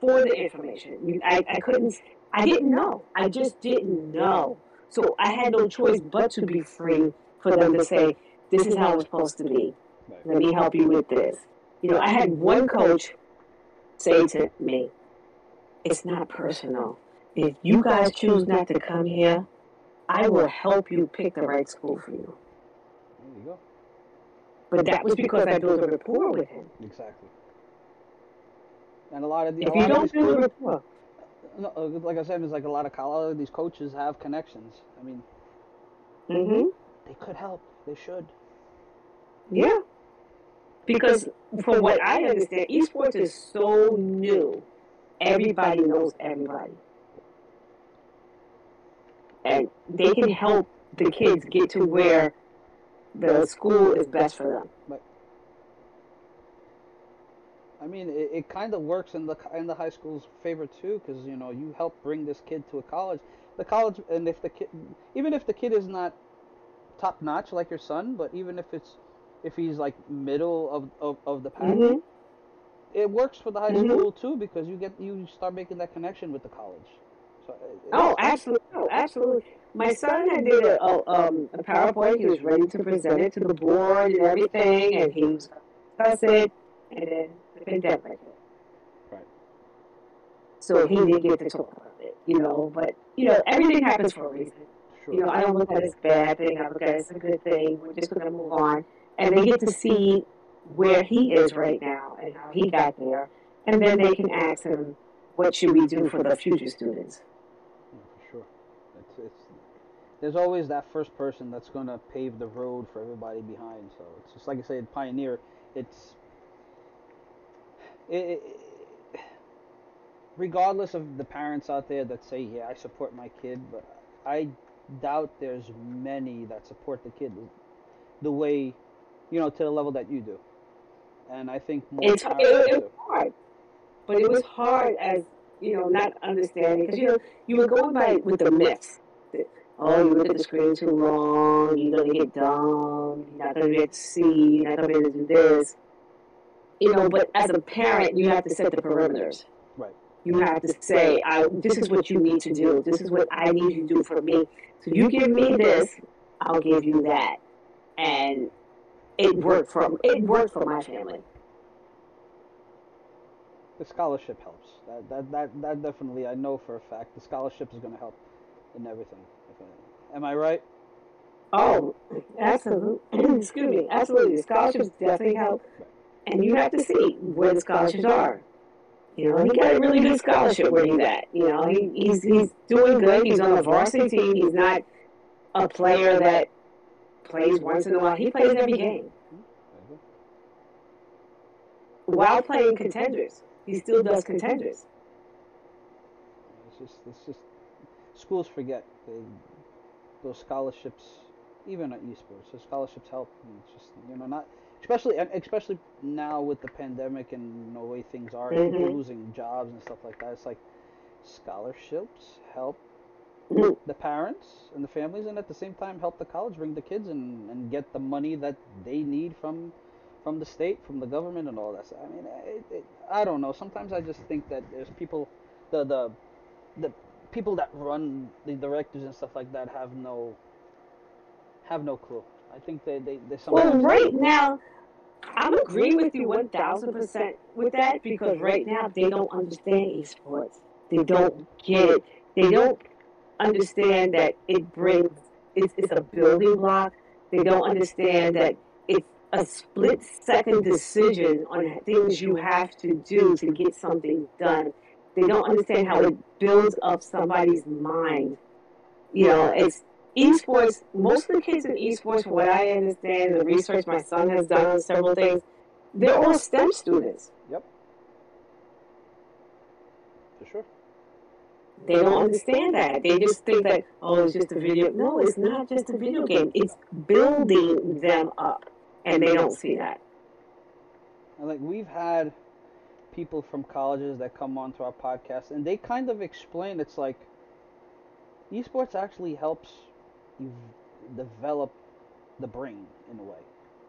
for the information. I, I couldn't, I didn't know. I just didn't know. So I had no choice but to be free for them to say, this is how it's supposed to be. Let me help you with this. You know, I had one coach say to me, it's not personal. If you guys choose not to come here, I will help you pick the right school for you. There you go. But that was because I built a rapport with him. Exactly. And a lot of the, If you don't build a rapport, no, uh, like I said, it's like a lot of col- a lot of these coaches have connections. I mean, hmm they could help. They should. Yeah. Because from what I understand, esports is so new. Everybody knows everybody. And they can help the kids get to where the school is best for them. I mean, it, it kind of works in the in the high school's favor too, because you know you help bring this kid to a college. The college, and if the kid, even if the kid is not top notch like your son, but even if it's if he's like middle of of, of the pack, Mhm. it works for the high Mhm. school too because you get you start making that connection with the college. So Oh, absolutely. Oh, absolutely. My son had did a, a, um, a PowerPoint. He was ready to present it to the board and everything, and he was going discuss it, and then the pandemic. Right. So he didn't get to talk about it, you know. But you know, everything happens for a reason. Sure. You know, I don't look at it as a bad thing. I look at it as a good thing. We're just going to move on. And they get to see where he is right now and how he got there. And then they can ask him, what should we do for the future students? For sure. It's, it's there's always that first person that's going to pave the road for everybody behind. So it's just like I said, pioneer. It's it, it, regardless of the parents out there that say, "Yeah, I support my kid," but I doubt there's many that support the kid the way, you know, to the level that you do. And I think more It's, it, it was hard. But it was hard as, you know, not understanding. Because, you know, you were going by with the myths. Oh, you look at the screen too long, you're going to get dumb, you're not going to get to see, you're not going to be able to do this. You know, but as a parent, you have to set the perimeters. Right. You have to say, I, this is what you need to do. This is what I need you to do for me. So you give me this, I'll give you that. And it worked for it worked for my family. The scholarship helps. That, that that that definitely I know for a fact. The scholarship is going to help in everything. Am I right? Oh, absolutely. <clears throat> Excuse me. Absolutely. The scholarships definitely help. And you have to see where the scholarships are. You know, he got a really good scholarship where he's at. You know, he, he's he's doing good. He's on a varsity team. He's not a player that plays once in a while. He plays every game while playing contenders. He still does contenders. It's just, it's just schools forget they, those scholarships, even at esports. The scholarships help. It's just you know not especially especially now with the pandemic and the way things are, people Mhm. losing jobs and stuff like that. It's like scholarships help Mhm. the parents and the families, and at the same time help the college bring the kids and, and get the money that they need from from the state, from the government, and all that. stuff. I mean, it, it, I don't know. Sometimes I just think that there's people, the the the people that run the directors and stuff like that have no have no clue. I think they they, they Well, sometimes right now, I'm agreeing with you 1,000% with that because right now they don't understand esports. They don't get it. They don't understand that it brings, it's, it's a building block. They don't understand that it's a split second decision on things you have to do to get something done. They don't understand how it builds up somebody's mind. You know, it's esports, most of the kids in esports, from what I understand, the research my son has done on several things, they're all STEM students. Yep. For sure. They don't understand that. They just think that, oh, it's just a video. No, it's not just a video game. It's building them up. And they don't see that. And like we've had people from colleges that come onto our podcast and they kind of explain it's like esports actually helps you develop the brain in a way.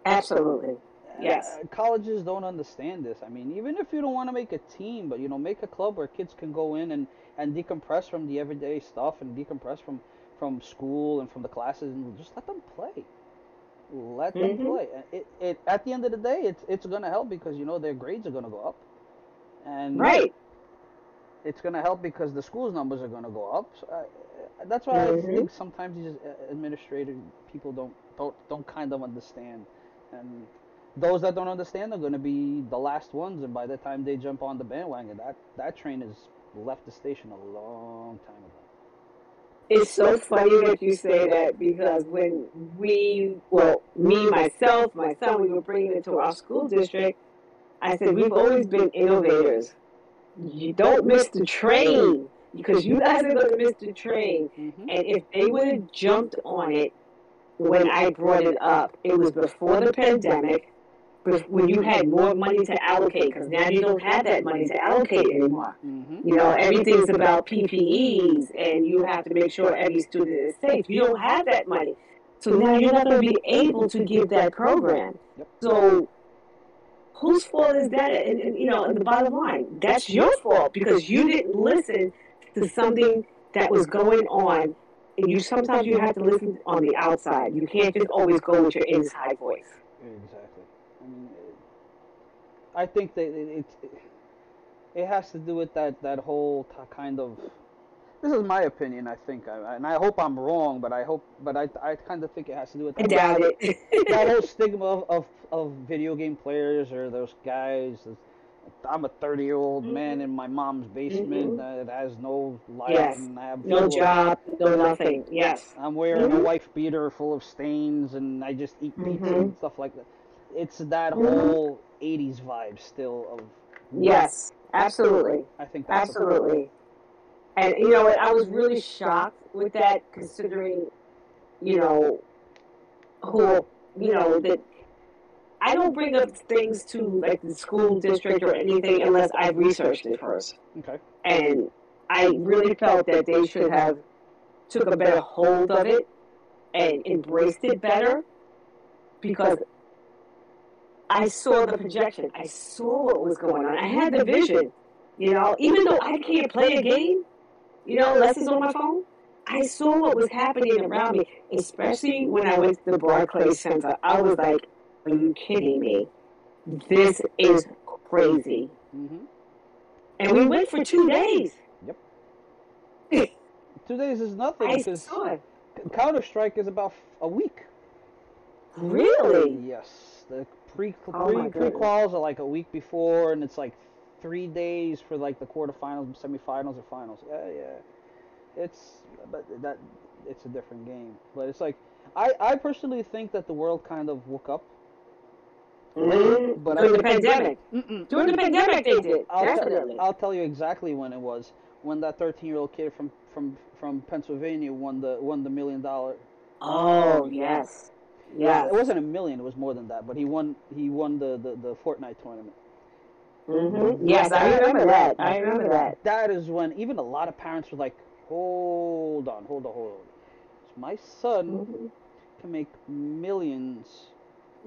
Absolutely. Yes. Uh, colleges don't understand this. I mean, even if you don't want to make a team, but you know, make a club where kids can go in and and decompress from the everyday stuff and decompress from from school and from the classes and just let them play. Let them Mhm. play. And It, it at the end of the day, it's it's gonna help because you know their grades are gonna go up, and Right. it's gonna help because the school's numbers are gonna go up. So, uh, that's why I Mhm. think sometimes these uh, administrative people don't don't don't kind of understand, and those that don't understand are gonna be the last ones. And by the time they jump on the bandwagon, that that train has left the station a long time ago. It's so funny that you say that because when we, well, me, myself, my son, we were bringing it to our school district, I said, we've always been innovators. You don't miss the train because you guys are going to miss the train. Mm-hmm. And if they would have jumped on it when I brought it up, it was before the pandemic, when you had more money to allocate, because now you don't have that money to allocate anymore. Mm-hmm. You know, everything's about PPEs, and you have to make sure every student is safe. You don't have that money. So now you're not going to be able to give that program. Yep. So whose fault is that? And, and, you know, and the bottom line, that's your fault because you didn't listen to something that was going on. And you sometimes you have to listen on the outside. You can't just always go with your inside voice. Exactly. I mean, I think that it, it it has to do with that that whole kind of this is my opinion. I think, I, and I hope I'm wrong, but I hope, but I, I kind of think it has to do with I doubt it. that whole stigma of, of, of video game players or those guys. I'm a 30 year old Mhm. man in my mom's basement Mhm. that has no life Yes. and I have no job, no nothing. Yes. I'm wearing a Mhm. wife beater full of stains and I just eat pizza Mhm. and stuff like that. It's that Mhm. whole 80s vibe still of Yes. Absolutely. I think that's Absolutely. And you know? I was really shocked with that, considering, you know, who, you know, that I don't bring up things to like the school district or anything unless I've researched it first. okay. And I really felt that they should have took a better hold of it and embraced it better because I saw the projection. I saw what was going on. I had the vision. You know, even though I can't play a game, you know, unless it's on my phone, I saw what was happening around me, especially when I went to the Barclays Center. I was like, are you kidding me? This is crazy. hmm And we went for two days. <laughs> Two days is nothing I because saw. Counter Strike is about a week. Really? Yes. The pre Oh pre my pre quals are like a week before, and it's like three days for like the quarterfinals, semifinals, or finals. Yeah, yeah. It's but that it's a different game. But it's like I I personally think that the world kind of woke up. Mhm. But During I the pandemic. Mm-mm. During the pandemic, they did. I'll, tell, Definitely. I'll tell you exactly when it was. When that 13 year old kid from, from, from Pennsylvania won the won the million dollar. Oh, yes. Yeah, It wasn't a million. It was more than that. But he won. He won the, the, the Fortnite tournament. Mm-hmm. Yes, I remember that. I remember that. That is when even a lot of parents were like, "Hold on, hold on, hold on." My son hmm can make millions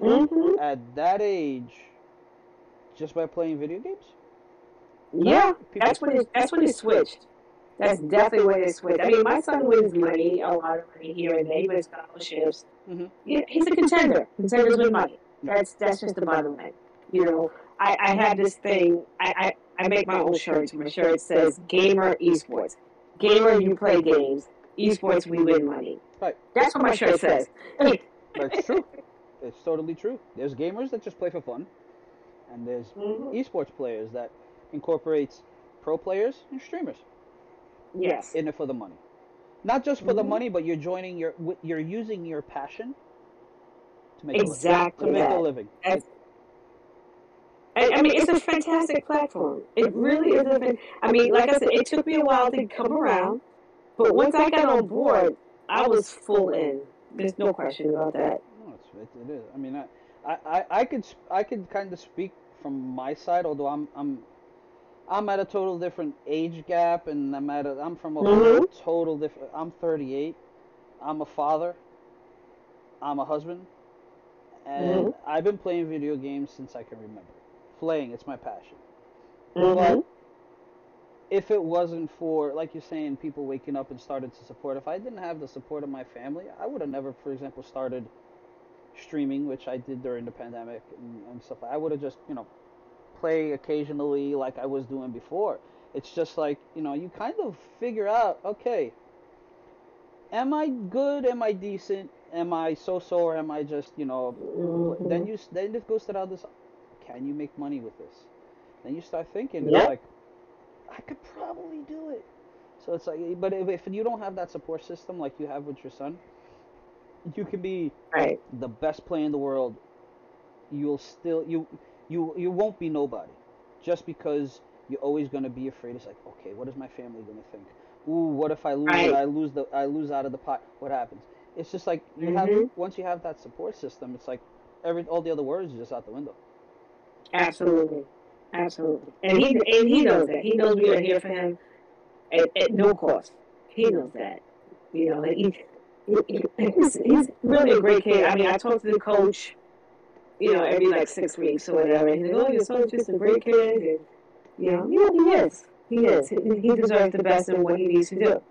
hmm at that age just by playing video games. Yeah, People- that's when it, that's when it switched. That's definitely when it switched. I mean, my son wins money, a lot of money here and there. He wins scholarships. Mhm. Yeah, he's a contender. Contenders win money. That's that's just the bottom line. You know, I, I have this thing. I, I, I make my own shirts. My shirt says "Gamer Esports." Gamer, you play games. Esports, we win money. Right. That's what my shirt says. That's true. <laughs> It's totally true. There's gamers that just play for fun, and there's Mhm. esports players that incorporates pro players and streamers Yes. in it for the money. Not just for the Mhm. money, but you're joining your you're using your passion to make a, living. Exactly li- to make a living. That's- I, I mean, it's a fantastic platform. It really is. A fan- I mean, like I said, it took me a while to come around, but once I got on board, I was full in. There's no question about that. It, it is. I mean, I, I, I, could I could kind of speak from my side, although I'm I'm I'm at a total different age gap, and I'm at a, I'm from a Mhm. total different. I'm 38. I'm a father. I'm a husband, and Mhm. I've been playing video games since I can remember. Playing, it's my passion. Mhm. But if it wasn't for, like you're saying, people waking up and started to support, if I didn't have the support of my family, I would have never, for example, started streaming, which I did during the pandemic and, and stuff. I would have just, you know, play occasionally like I was doing before. It's just like, you know, you kind of figure out, okay, am I good? Am I decent? Am I so-so or am I just, you know, Mhm. then you then it goes to the other side. Can you make money with this? Then you start thinking, Yeah. like, I could probably do it. So it's like, but if, if you don't have that support system like you have with your son, you can be Right. the best player in the world. You'll still you you you won't be nobody, just because you're always gonna be afraid. It's like, okay, what is my family gonna think? Ooh, what if I lose? Right. I lose the I lose out of the pot. What happens? It's just like you have Mhm. once you have that support system. It's like every all the other words are just out the window. Absolutely. Absolutely. And he and he knows that. He knows we are here for him at, at no cost. He knows that. You know, and he, he, he's, he's really a great kid. I mean, I talk to the coach, you know, every like six weeks or whatever. And he's like, oh, your son's just a great kid. And, you know, yeah, he is. He is. He, he deserves the best in what he needs to do.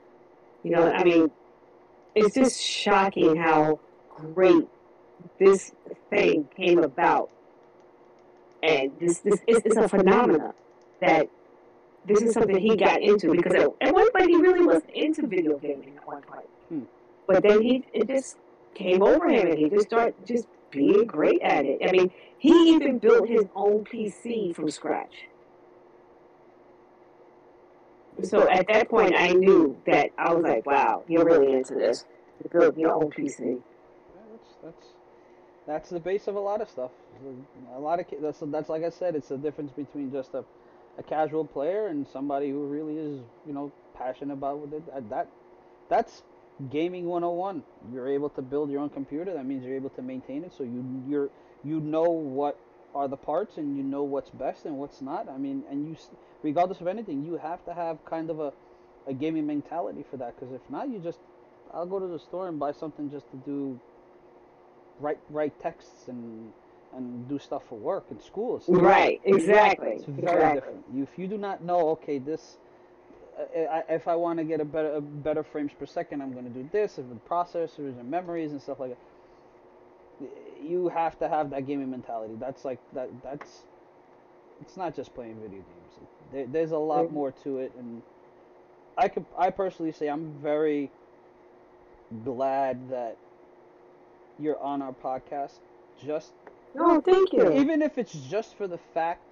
You know, I mean, it's just shocking how great this thing came about and this this is it's a phenomena that this is something he got into because at, at one point he really wasn't into video gaming at one point. But then he it just came over him and he just started just being great at it. I mean, he even built his own PC from scratch. So at that point, I knew that I was like, "Wow, you're really into this. To build your own PC." That's that's that's the base of a lot of stuff. A lot of that's that's like I said, it's the difference between just a, a casual player and somebody who really is you know passionate about it. That that's gaming 101. You're able to build your own computer. That means you're able to maintain it. So you you're you know what are the parts and you know what's best and what's not. I mean, and you regardless of anything, you have to have kind of a a gaming mentality for that. Because if not, you just I'll go to the store and buy something just to do write write texts and and do stuff for work and school. Right. Exactly. it's very Exactly. different. You, if you do not know, okay, this. If I want to get a better a better frames per second, I'm going to do this. If the processors and memories and stuff like that, you have to have that gaming mentality. That's like that. That's. It's not just playing video games. There, there's a lot more to it, and I could. I personally say I'm very glad that you're on our podcast. Just No, thank you. even if it's just for the fact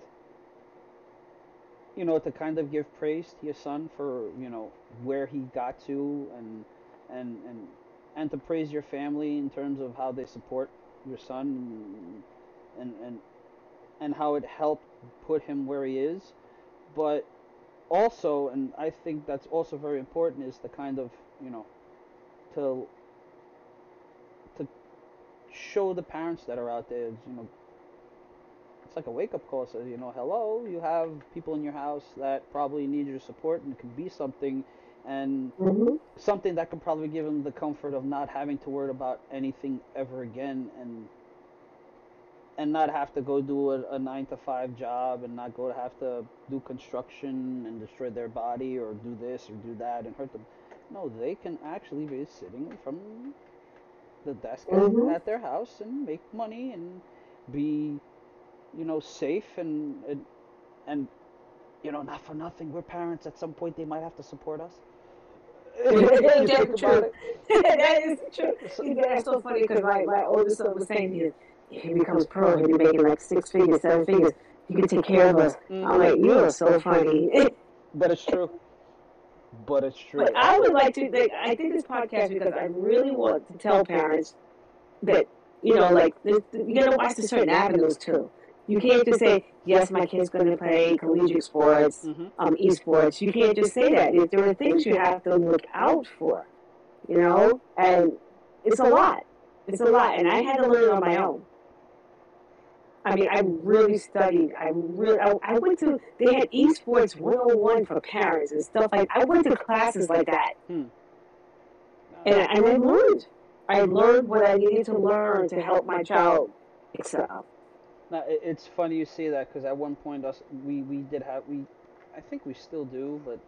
you know to kind of give praise to your son for you know where he got to and and and and to praise your family in terms of how they support your son and and and how it helped put him where he is. But also and I think that's also very important is the kind of you know to to show the parents that are out there you know it's like a wake up call. Says, you know, hello, you have people in your house that probably need your support, and it could be something, and hmm something that can probably give them the comfort of not having to worry about anything ever again, and and not have to go do a, a nine to five job, and not go to have to do construction and destroy their body, or do this or do that and hurt them. No, they can actually be sitting from the desk Mhm. at their house and make money and be you know, safe and, and and you know, not for nothing. We're parents. At some point, they might have to support us. <laughs> That's true. <laughs> that is true. So- That's so funny because my, my oldest son was saying he, he becomes pro, he'll be making like six figures, seven figures. You can take care of us. Mm. I'm like, you are so funny. <laughs> But it's true. But it's true. but I would like to. Like, I did this podcast because I really want to tell parents that you know, like there's- you got to watch the certain avenues too. You can't just say, yes, my kid's going to play collegiate sports, hmm um, esports. You can't just say that. There are things you have to look out for, you know, and it's a lot. It's a lot, and I had to learn it on my own. I mean, I really studied. I really, I, I went to. They had esports 101 for parents and stuff like. I went to classes like that, and, and I learned. I learned what I needed to learn to help my child excel. Now, it, it's funny you say that because at one point us we we did have we, I think we still do, but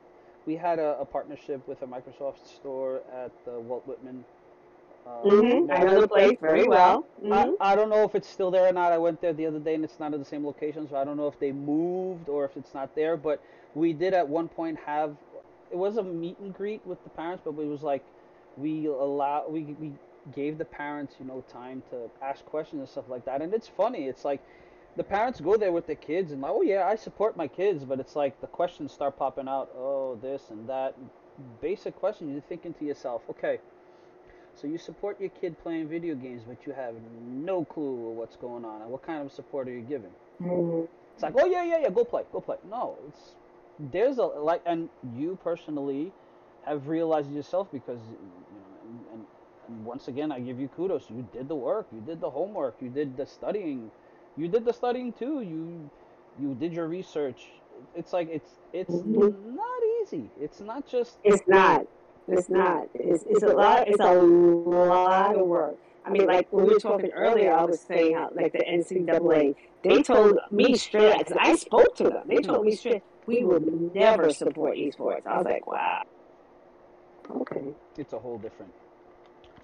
we had a, a partnership with a Microsoft store at the Walt Whitman. Uh, hmm I know the place very well. hmm I, I don't know if it's still there or not. I went there the other day and it's not at the same location, so I don't know if they moved or if it's not there. But we did at one point have it was a meet and greet with the parents, but it was like we allow we we gave the parents you know time to ask questions and stuff like that. And it's funny. It's like the parents go there with their kids and like, oh yeah, I support my kids, but it's like the questions start popping out. Oh, this and that. Basic question. You're thinking to yourself, okay. So you support your kid playing video games, but you have no clue of what's going on. And what kind of support are you giving? hmm It's like, oh yeah, yeah, yeah, go play, go play. No, it's there's a like, and you personally have realized yourself because you know, and, and, and once again, I give you kudos. You did the work, you did the homework, you did the studying, you did the studying too. You you did your research. It's like it's it's Mhm. not easy. It's not just It's not. It's not. It's, it's a lot. It's a lot of work. I mean, like when we were talking earlier, I was saying how like the NCAA, they told me straight because I spoke to them. They told me straight, we will never support esports. I was like, wow. Okay. it's a whole different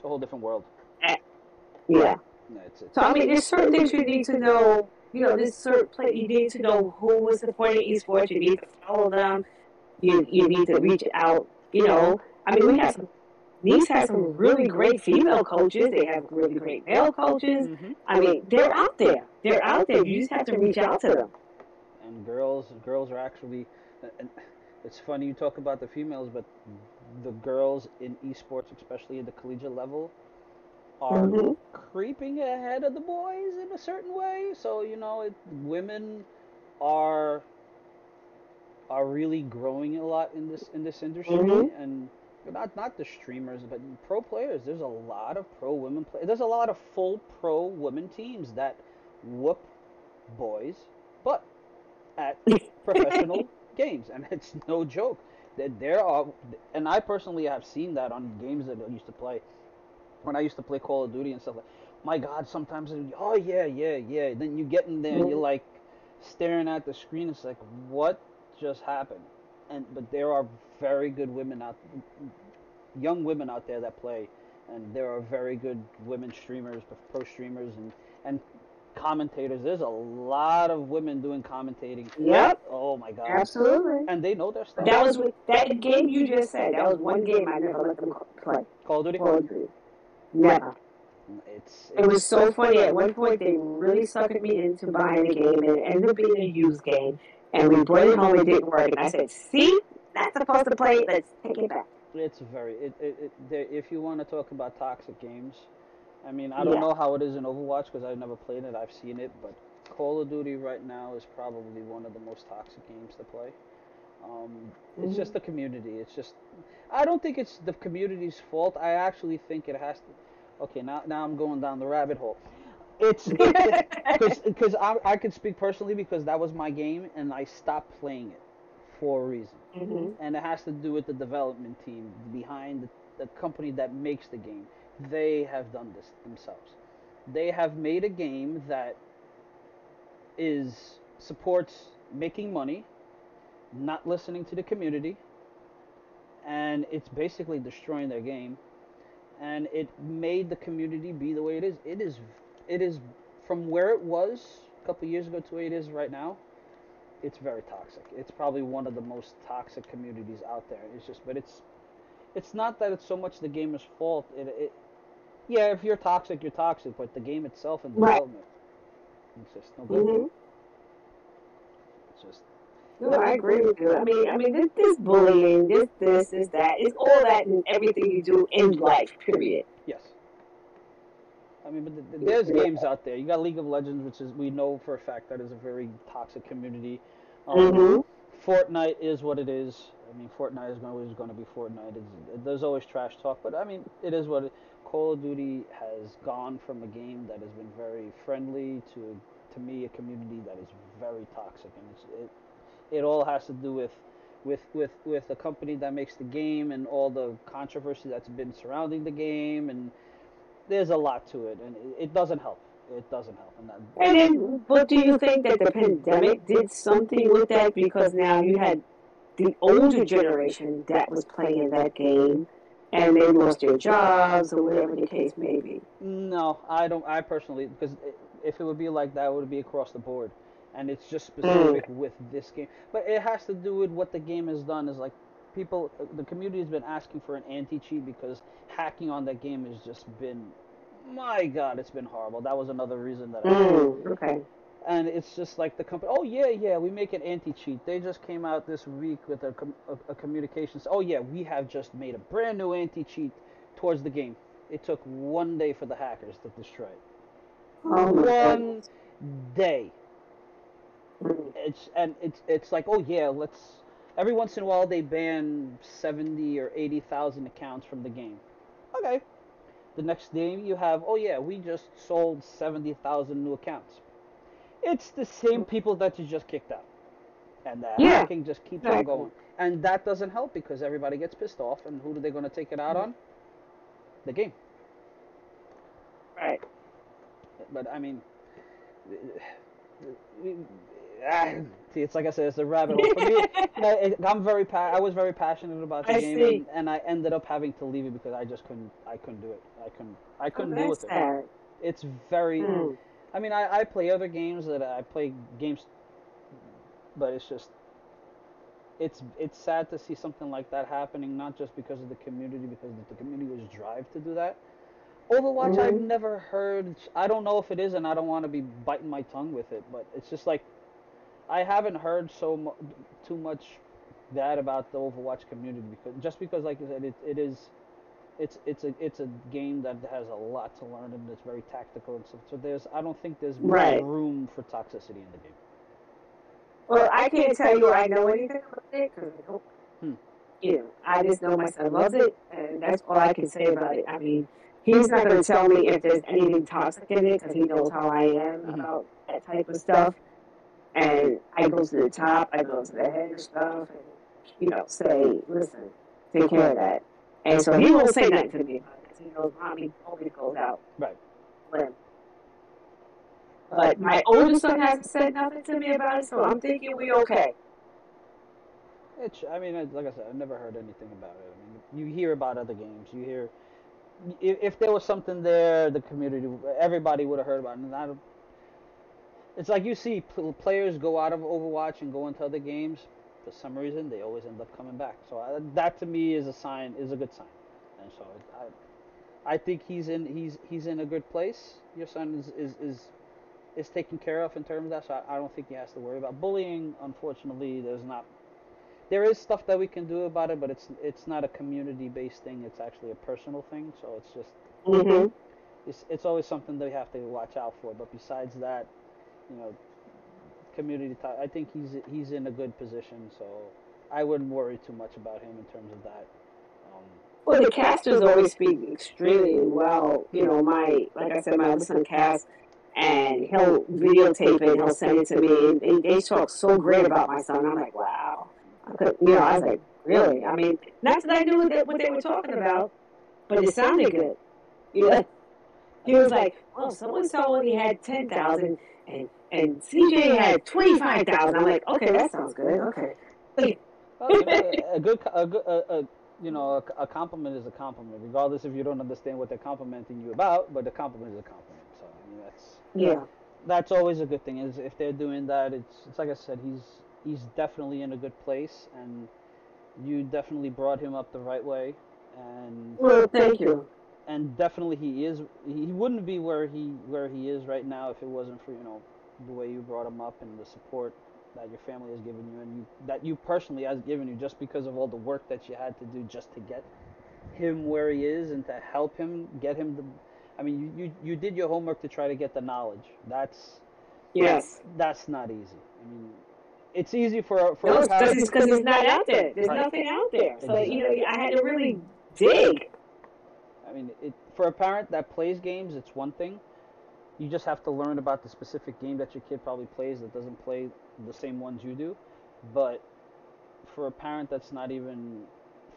it's a whole different world. Yeah. Yeah, it's, it's So I mean, there's certain things you need to know you know, this certain play. You need to know who is supporting esports. You need to follow them. You you need to reach out. You know, I mean, we have some. These have some really great female coaches. They have really great male coaches. hmm I mean, they're out there. They're out there. You just have to reach out to them. And girls, girls are actually, and it's funny you talk about the females, but the girls in esports, especially at the collegiate level, are hmm creeping ahead of the boys in a certain way. So you know, it, women are are really growing a lot in this in this industry, hmm and not not the streamers, but pro players. There's a lot of pro women play. There's a lot of full pro women teams that whoop boys, but at <laughs> professional games, and it's no joke. There are, and I personally have seen that on games that I used to play when I used to play Call of Duty and stuff like. My God, sometimes oh yeah, yeah, yeah. Then you get in there and you're like staring at the screen. It's like, what just happened? And but there are very good women out, young women out there that play, and there are very good women streamers, pro streamers, and and commentators. There's a lot of women doing commentating. Yep, Oh my God, absolutely. and they know their stuff. That was that game you just said. That was one game I never let them play. Call of Duty. Call of Duty. Never. It's, It was so funny. At one point, they really suckered me into buying the game, and it ended up being a used game. And we brought it home, it didn't work. And I said, "See, that's supposed to play. Let's take it back." It's very it, it, it if you want to talk about toxic games, I mean I don't Yeah. know how it is in Overwatch because I've never played it. I've seen it, but Call of Duty right now is probably one of the most toxic games to play. Um, it's just Mhm. the community. It's just I don't think it's the community's fault. I actually think it has to. Okay, now now I'm going down the rabbit hole. It's because <laughs> because I I could speak personally because that was my game and I stopped playing it for a reason hmm and it has to do with the development team behind the, the company that makes the game. They have done this themselves. They have made a game that is supports making money, not listening to the community, and it's basically destroying their game. And it made the community be the way it is. It is, it is from where it was a couple years ago to where it is right now it's very toxic. It's probably one of the most toxic communities out there. It's just, but it's, it's not that it's so much the gamer's fault. It, it, yeah, if you're toxic, you're toxic. But the game itself and Right. development, it's just no good. hmm It's just No, I agree with you. I mean, I mean, this, this bullying, this, this, this, that, it's all that and everything you do in life. Period. yes. I mean, but th- th- there's games out there. You got League of Legends, which is we know for a fact that is a very toxic community. Um, hmm Fortnite is what it is. I mean, Fortnite is always going to be Fortnite. It's, there's always trash talk, but I mean, it is what it, Call of Duty has gone from a game that has been very friendly to, to me, a community that is very toxic, and it, it all has to do with, with with with the company that makes the game and all the controversy that's been surrounding the game, and there's a lot to it, and it, it doesn't help. It doesn't help, and that, And then, but do you think that the pandemic did something with that? Because now you had the older generation that was playing that game, and they lost their jobs or whatever the case may be. No, I don't. I personally, because if it would be like that, it would be across the board, and it's just Mm. specific with this game. But it has to do with what the game has done. Is like people, the community has been asking for an anti-cheat because hacking on that game has just been, my God, it's been horrible. That was another reason that I. Mm, okay. And it's just like the company. Oh yeah, yeah, we make an anti-cheat. They just came out this week with a, com- a, a communications. Oh yeah, we have just made a brand new anti-cheat towards the game. It took one day for the hackers to destroy it. Oh One day. Mm, It's and it's it's like oh yeah, let's. Every once in a while they ban seventy or eighty thousand accounts from the game. Okay. The next day you have oh yeah, we just sold seventy thousand new accounts. It's the same people that you just kicked out, and the Yeah, hacking just keeps on going. And that doesn't help because everybody gets pissed off, and who are they going to take it out on? The game. Right. But I mean, ah, see, it's like I said, it's a rabbit hole. For me, <laughs> you know, it- I'm very pa- I was very passionate about the I game, and, and I ended up having to leave it because I just couldn't. I couldn't do it. I couldn't. I Oh, couldn't deal that's with it. It's very. Mm. I mean, I, I play other games that I play games, but it's just it's it's sad to see something like that happening. Not just because of the community, because the community was drive to do that. Overwatch, I've Mm-hmm. never heard. I don't know if it is, and I don't want to be biting my tongue with it, but it's just like I haven't heard so mu- too much bad about the Overwatch community because just because, like I said, it, it is it's it's a it's a game that has a lot to learn and it's very tactical and stuff. So there's I don't think there's Right. room for toxicity in the game. Well, I can't tell you I know anything about it because I don't. Hmm. You know, I just know my son loves it, and that's all I can say about it. I mean, he's not going to tell me if there's anything toxic in it because he knows how I am Mhm. about that type of stuff. And I go to the top, I go to the head of stuff, and you know, say, listen, take care of that. And so he won't say nothing to me about it because he knows mommy always goes out. Right. But my oldest son hasn't said nothing to me about it, so I'm thinking we okay. It's I mean, like I said, I've never heard anything about it. I mean, you hear about other games. You hear if, if there was something there, the community, everybody would have heard about it. Don't, it's like you see players go out of Overwatch and go into other games. For some reason, they always end up coming back. So I, that to me is a sign, is a good sign. And so I, I think he's in he's he's in a good place. Your son is is is, is taken care of in terms of that. So I, I don't think he has to worry about bullying. Unfortunately, there's not there is stuff that we can do about it, but it's it's not a community based thing. It's actually a personal thing. So it's just Mm-hmm. it's it's always something that we have to watch out for. But besides that, you know, community. T- I think he's he's in a good position. So I wouldn't worry too much about him in terms of that. Um, Well, the casters always speak extremely well. You know, my like I said, my other son cast, and he'll videotape it. and He'll send it to me, and, and they talk so great about my son. I'm like, wow. I could, you know, I was like, really? I mean, not that I knew what they, what they were talking about, but it sounded good. You know, <laughs> he was like, well, someone saw so only had ten thousand, and and CJ had twenty five thousand. I'm like, okay, that sounds good. Okay. well, you know, a, a <laughs> good a good a, a, you know a, a compliment is a compliment, regardless if you don't understand what they're complimenting you about. But the compliment is a compliment. So I mean, that's Yeah. that's always a good thing. Is if they're doing that, it's it's like I said, he's he's definitely in a good place, and you definitely brought him up the right way, and Well, thank you. and definitely he is he wouldn't be where he where he is right now if it wasn't for you know the way you brought him up and the support that your family has given you and you that you personally has given you just because of all the work that you had to do just to get him where he is and to help him get him the I mean you, you, you did your homework to try to get the knowledge that's Yes. that's not easy I mean it's easy for for No, a it's because parent it's not out there. There's Right. nothing out there. So, Exactly. you know, I had to really dig. I mean, it, for a parent that plays games, it's one thing. You just have to learn about the specific game that your kid probably plays that doesn't play the same ones you do. But for a parent that's not even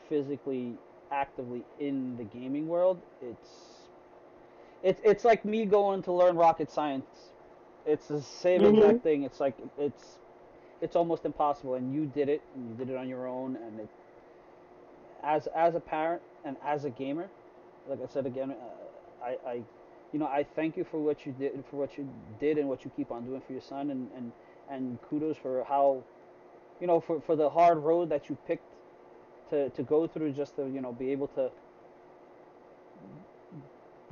physically actively in the gaming world, it's it's it's like me going to learn rocket science. It's the same Mhm. exact thing. It's like it's it's almost impossible, and you did it, and you did it on your own, and it as as a parent and as a gamer, like I said again, uh, I, I, you know, I thank you for what you did, for what you did, and what you keep on doing for your son, and and and kudos for how, you know, for for the hard road that you picked to to go through, just to you know be able to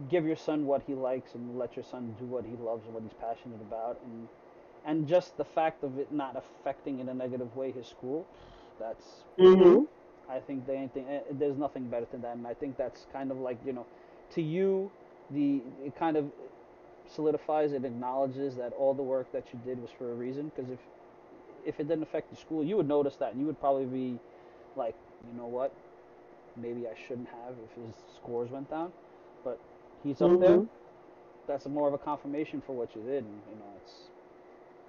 give your son what he likes and let your son do what he loves and what he's passionate about, and and just the fact of it not affecting in a negative way his school, that's Mm-hmm. I think they eh, there's nothing better than that, and I think that's kind of like you know, to you, the it kind of solidifies and acknowledges that all the work that you did was for a reason. Because if if it didn't affect the school, you would notice that, and you would probably be like, you know what, maybe I shouldn't have if his scores went down, but he's up there. Mhm. That's more of a confirmation for what you did, and you know it's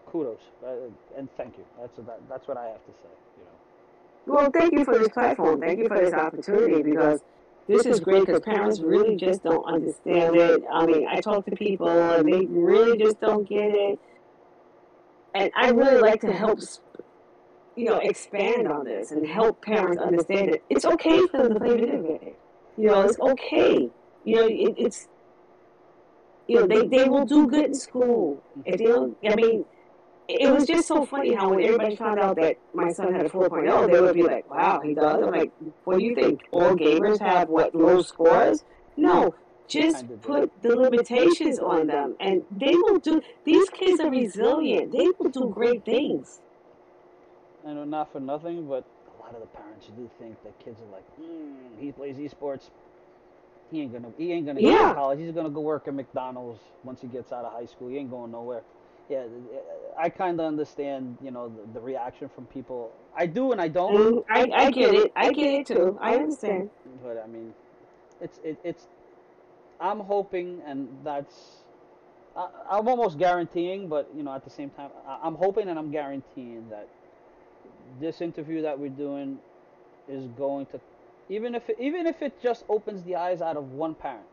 kudos uh, and thank you. That's that, that's what I have to say. You know. Well, thank you for this platform. Thank you for this opportunity because this is great because parents really just don't understand it. I mean, I talk to people and they really just don't get it. And I really like to help, you know, expand on this and help parents understand it. It's okay for them to play video games. You know, it's okay. You know, it, it's, you know, they, they will do good in school. If they don't, I mean, it was just so funny how when everybody found out that my son had a 4.0, they would be like, wow, he does? I'm like, what do you think? All gamers have, what, low scores? No, just put the limitations on them and they will do, these kids are resilient. They will do great things. I know not for nothing, but a lot of the parents do think that kids are like, mm, he plays esports. He ain't gonna, he ain't gonna go to college. He's gonna go work at McDonald's once he gets out of high school. He ain't going nowhere. Yeah, I kind of understand, you know, the, the reaction from people. I do and I don't. Mm, I, I get it. I get it too. I understand. But I mean, it's it, it's. I'm hoping, and that's. I, I'm almost guaranteeing, but you know, at the same time, I, I'm hoping and I'm guaranteeing that this interview that we're doing is going to, even if it, even if it just opens the eyes out of one parent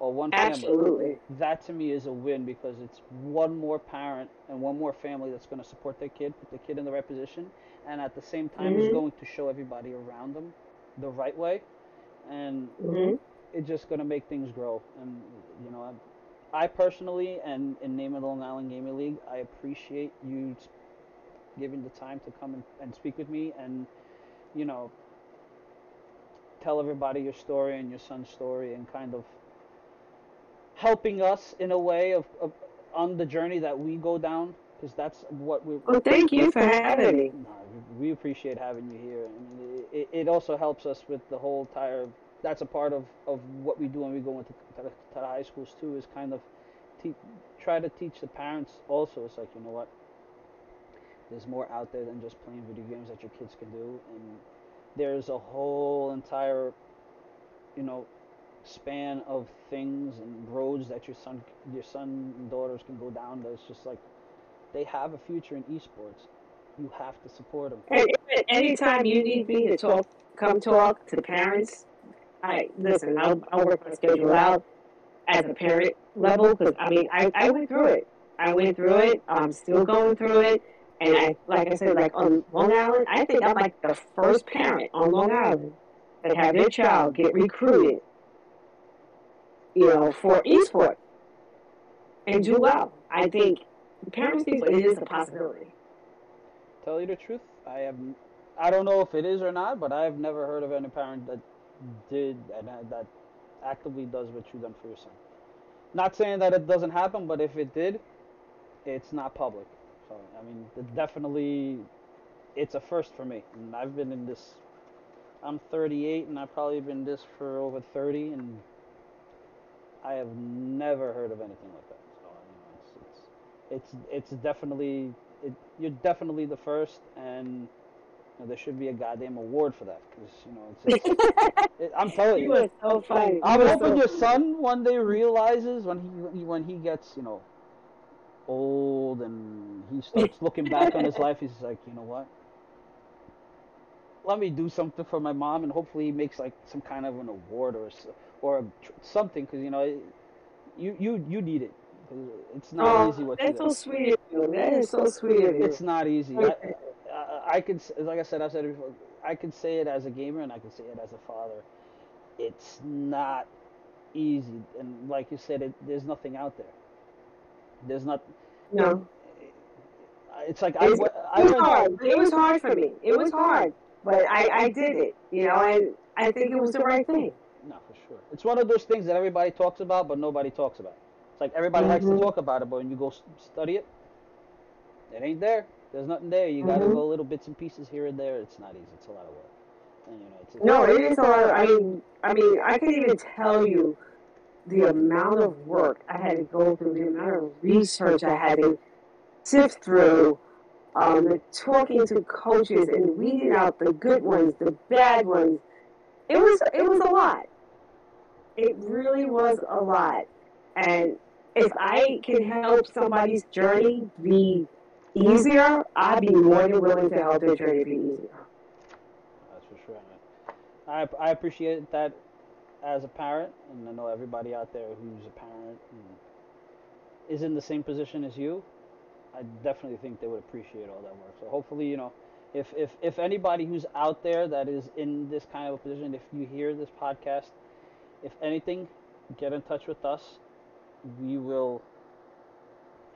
or one family, Absolutely. that to me is a win because it's one more parent and one more family that's going to support their kid, put the kid in the right position, and at the same time is Mhm. going to show everybody around them the right way, and hmm it's just going to make things grow. And you know, I, I personally, and in name of the Long Island Gaming League, I appreciate you giving the time to come and, and speak with me, and you know, tell everybody your story and your son's story, and kind of helping us in a way of, of on the journey that we go down, because that's what we. Well, thank you for having me. No, we we appreciate having you here. I mean, it, it also helps us with the whole entire. That's a part of, of what we do when we go into to to the high schools too. Is kind of te- try to teach the parents also. It's like you know what. There's more out there than just playing video games that your kids can do, and there's a whole entire, you know, span of things and roads that your son, your son and daughters can go down. that it's just like they have a future in esports. You have to support them. Anytime you need me to talk, come talk to the parents. I listen. I'll, I'll work my schedule out as a parent level because I mean I, I went through it. I went through it. I'm still going through it. And I, like I said, like on Long Island, I think I'm like the first parent on Long Island that had their child get recruited, you know, for esports and do well. I think parents need it is a possibility. Tell you the truth, I have. I don't know if it is or not, but I have never heard of any parent that did and uh, that actively does what you done for your son. Not saying that it doesn't happen, but if it did, it's not public. So I mean, it definitely, it's a first for me. And I've been in this. I'm 38, and I've probably been this for over 30, and I have never heard of anything like that. So you know, it's it's it's, it's definitely it, you're definitely the first, and you know, there should be a goddamn award for that because you know it's, it's <laughs> it, I'm telling You you. are so funny. I'm You hoping so your funny. son one day realizes when he when he gets you know old and he starts looking back on his <laughs> life, he's like, you know what? Let me do something for my mom, and hopefully he makes like some kind of an award or or a, tr- something because you know you you you need it. It's not Oh, easy what you that's so sweet. That is so sweet. It's not easy. I, I, I could, s- like I said, I've said it before. I could say it as a gamer, and I can say it as a father. It's not easy, and like you said, it, there's nothing out there. There's not. no. It's like I, went- it was hard. It was hard for me. It was hard, but I, I did it. You know, and I think it was the right thing. No, for sure. It's one of those things that everybody talks about, but nobody talks about. It's like everybody likes to Mhm. talk about it, but when you go study it, it ain't there. There's nothing there. You got to Mhm. go little bits and pieces here and there. It's not easy. It's a lot of work. And you know, it's, No, it is hard. I mean, I mean, I can even tell you the amount of work I had to go through, the amount of research I had to sift through, um, talking to coaches and weeding out the good ones, the bad ones. It was it was a lot. It really was a lot. And if I can help somebody's journey be easier, I'd be more than willing to help their journey be easier. That's for sure. I, I appreciate that as a parent, and I know everybody out there who's a parent is in the same position as you. I definitely think they would appreciate all that work. So hopefully, you know, if if if anybody who's out there that is in this kind of a position, if you hear this podcast, if anything, get in touch with us. we will.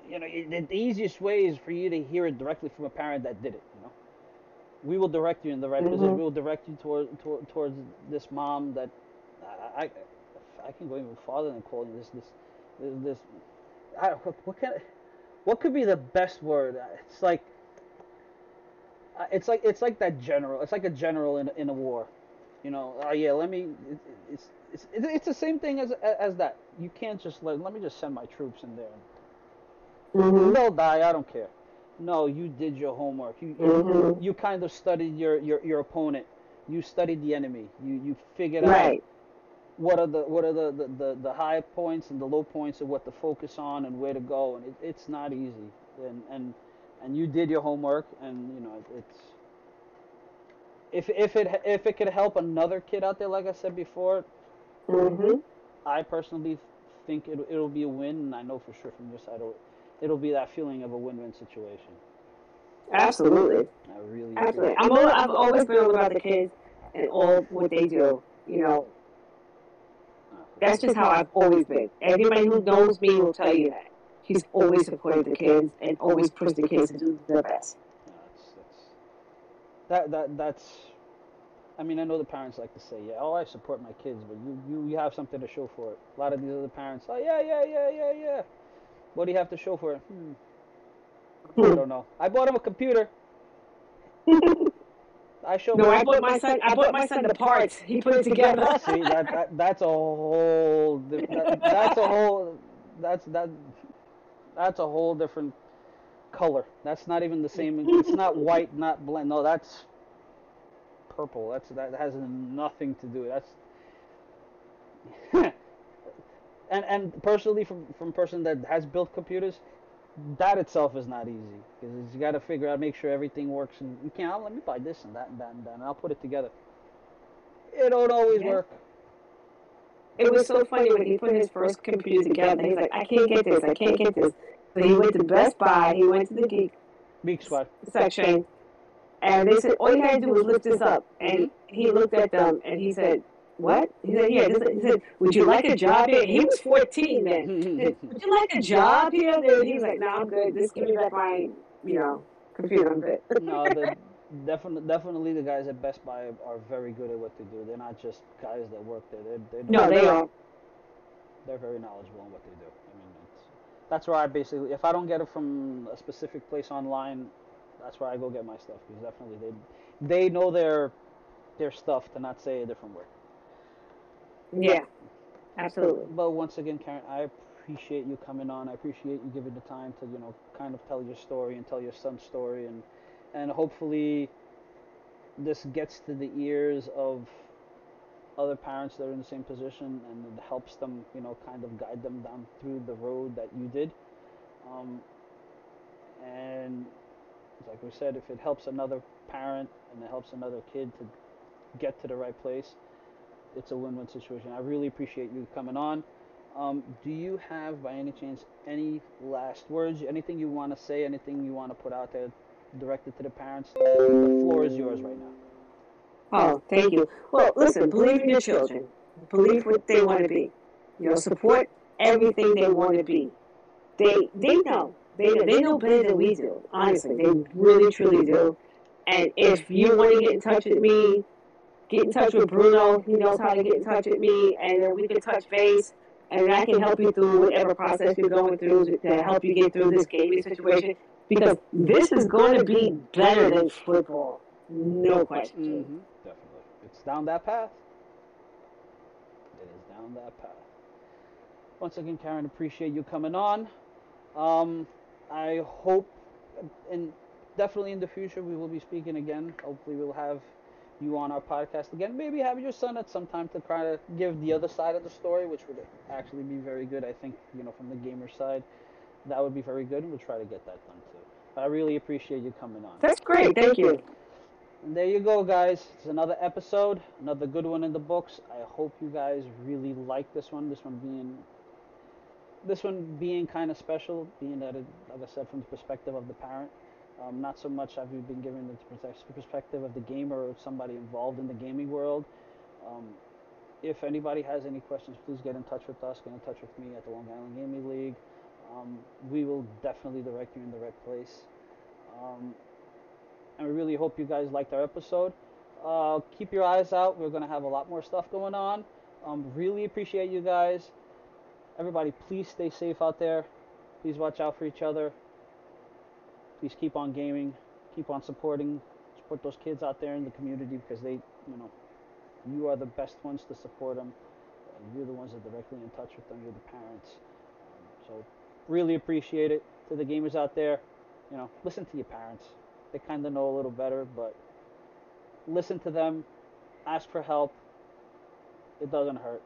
You know, the, the easiest way is for you to hear it directly from a parent that did it. You know, we will direct you in the right Mm-hmm. position. We will direct you toward, toward towards this mom that I, I I can go even farther than calling this this this. this I, what, what can what could be the best word? It's like uh, it's like it's like that general. It's like a general in in a war. You know, oh yeah, let me. It, it's it's it's the same thing as as that. You can't just let let me just send my troops in there. Mm-hmm. They'll die. I don't care. No, you did your homework. You you, Mhm. you kind of studied your, your your opponent. You studied the enemy. You you figured out Right. What are the what are the, the, the, the high points and the low points of what to focus on and where to go and it, it's not easy and and and you did your homework and you know it's if if it if it could help another kid out there like I said before Mm-hmm. I personally think it, it'll be a win and I know for sure from your side it'll, it'll be that feeling of a win-win situation Absolutely. I really Absolutely. I'm all, I've always been all about the kids and all what they do. You know, that's just how I've always been. Everybody who knows me will tell you that. He's always supported the kids and always pushed the kids to do their best. That's, that's, that that that's. I mean, I know the parents like to say, "Yeah, oh, I support my kids," but you, you you have something to show for it. A lot of these other parents, oh yeah, yeah, yeah, yeah, yeah. What do you have to show for it? Hmm, I don't know. I bought him a computer. <laughs> I showed. No, my- I bought my son. I bought my son the parts. He put it together. See that, that that's a whole that, that's a whole that's that that's a whole different color. That's not even the same. It's not white, not blend. No, that's purple. That's that has nothing to do. That's <laughs> and and personally, from from person that has built computers, that itself is not easy because you got to figure out, make sure everything works, and you can't. Oh, let me buy this and that and that and that, and I'll put it together. It don't always Yeah. work. It was so funny when he put his first computer together. He's like, I can't get this. I can't get this. So he went to Best Buy. He went to the geek squad. section, and they said all you had to do was lift this up. And he looked at them and he said, "What?" He said, yeah. This, he said, "Would you like a job here?" He was 14 then. <laughs> Said, Would you like a job here? Then he was like, "No, I'm good. Just give me back my, you know, <laughs> computer. I'm good." <laughs> no, the definitely definitely the guys at Best Buy are very good at what they do. They're not just guys that work there. They're they're, No, they are. they're very knowledgeable in what they do. I mean, it's, that's where I basically, if I don't get it from a specific place online, that's where I go get my stuff because definitely they they know their their stuff to not say a different word. Yeah, absolutely. But once again, Karen, I appreciate you coming on. I appreciate you giving the time to you know kind of tell your story and tell your son's story and and hopefully this gets to the ears of other parents that are in the same position and it helps them you know kind of guide them down through the road that you did um, and like we said if it helps another parent and it helps another kid to get to the right place it's a win-win situation i really appreciate you coming on um, do you have by any chance any last words anything you want to say anything you want to put out there directed to the parents the floor is yours right now Oh, thank you. Well, listen, believe in your children. Believe what they want to be. You know, support everything they want to be. They they know. They know, they know better than we do. Honestly, they really truly do. And if you want to get in touch with me, get in touch with Bruno. He knows how to get in touch with me, and then we can touch base. And I can help you through whatever process you're going through to, to help you get through this gaming situation. Because this is going to be better than football, no question. Mm-hmm. Definitely. It's down that path. It is down that path. Once again, Karen, appreciate you coming on. Um, I hope, and definitely in the future, we will be speaking again. Hopefully, we'll have you on our podcast again. Maybe have your son at some time to try to give the other side of the story, which would actually be very good. I think, you know, from the gamer side, that would be very good, and we'll try to get that done too. But I really appreciate you coming on. That's great. Thank you. And there you go, guys. It's another episode, another good one in the books. I hope you guys really like this one. This one being, this one being kind of special, being that, it, like I said, from the perspective of the parent. Um, not so much have you been given the perspective of the gamer or somebody involved in the gaming world. Um, if anybody has any questions, please get in touch with us. Get in touch with me at the Long Island Gaming League. Um, we will definitely direct you in the right place. Um, and we really hope you guys liked our episode. Uh, keep your eyes out. We're going to have a lot more stuff going on. Um, really appreciate you guys. Everybody, please stay safe out there. Please watch out for each other. Please keep on gaming. Keep on supporting. Support those kids out there in the community because they, you know, you are the best ones to support them. You're the ones that are directly in touch with them. You're the parents. So, really appreciate it. To the gamers out there, you know, listen to your parents. They kind of know a little better, but listen to them. Ask for help. It doesn't hurt.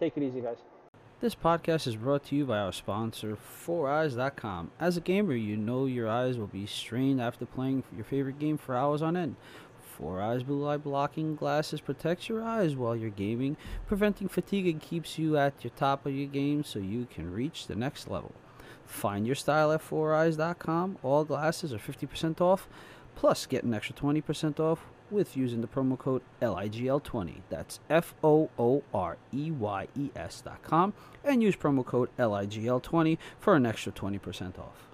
Take it easy, guys. This podcast is brought to you by our sponsor, 4eyes.com. As a gamer, you know your eyes will be strained after playing your favorite game for hours on end. Four Eyes Blue Light Blocking Glasses protects your eyes while you're gaming, preventing fatigue and keeps you at your top of your game so you can reach the next level. Find your style at 4eyes.com. All glasses are 50% off, plus get an extra 20% off with using the promo code LIGL20. That's F O O R E Y E S.com and use promo code LIGL20 for an extra 20% off.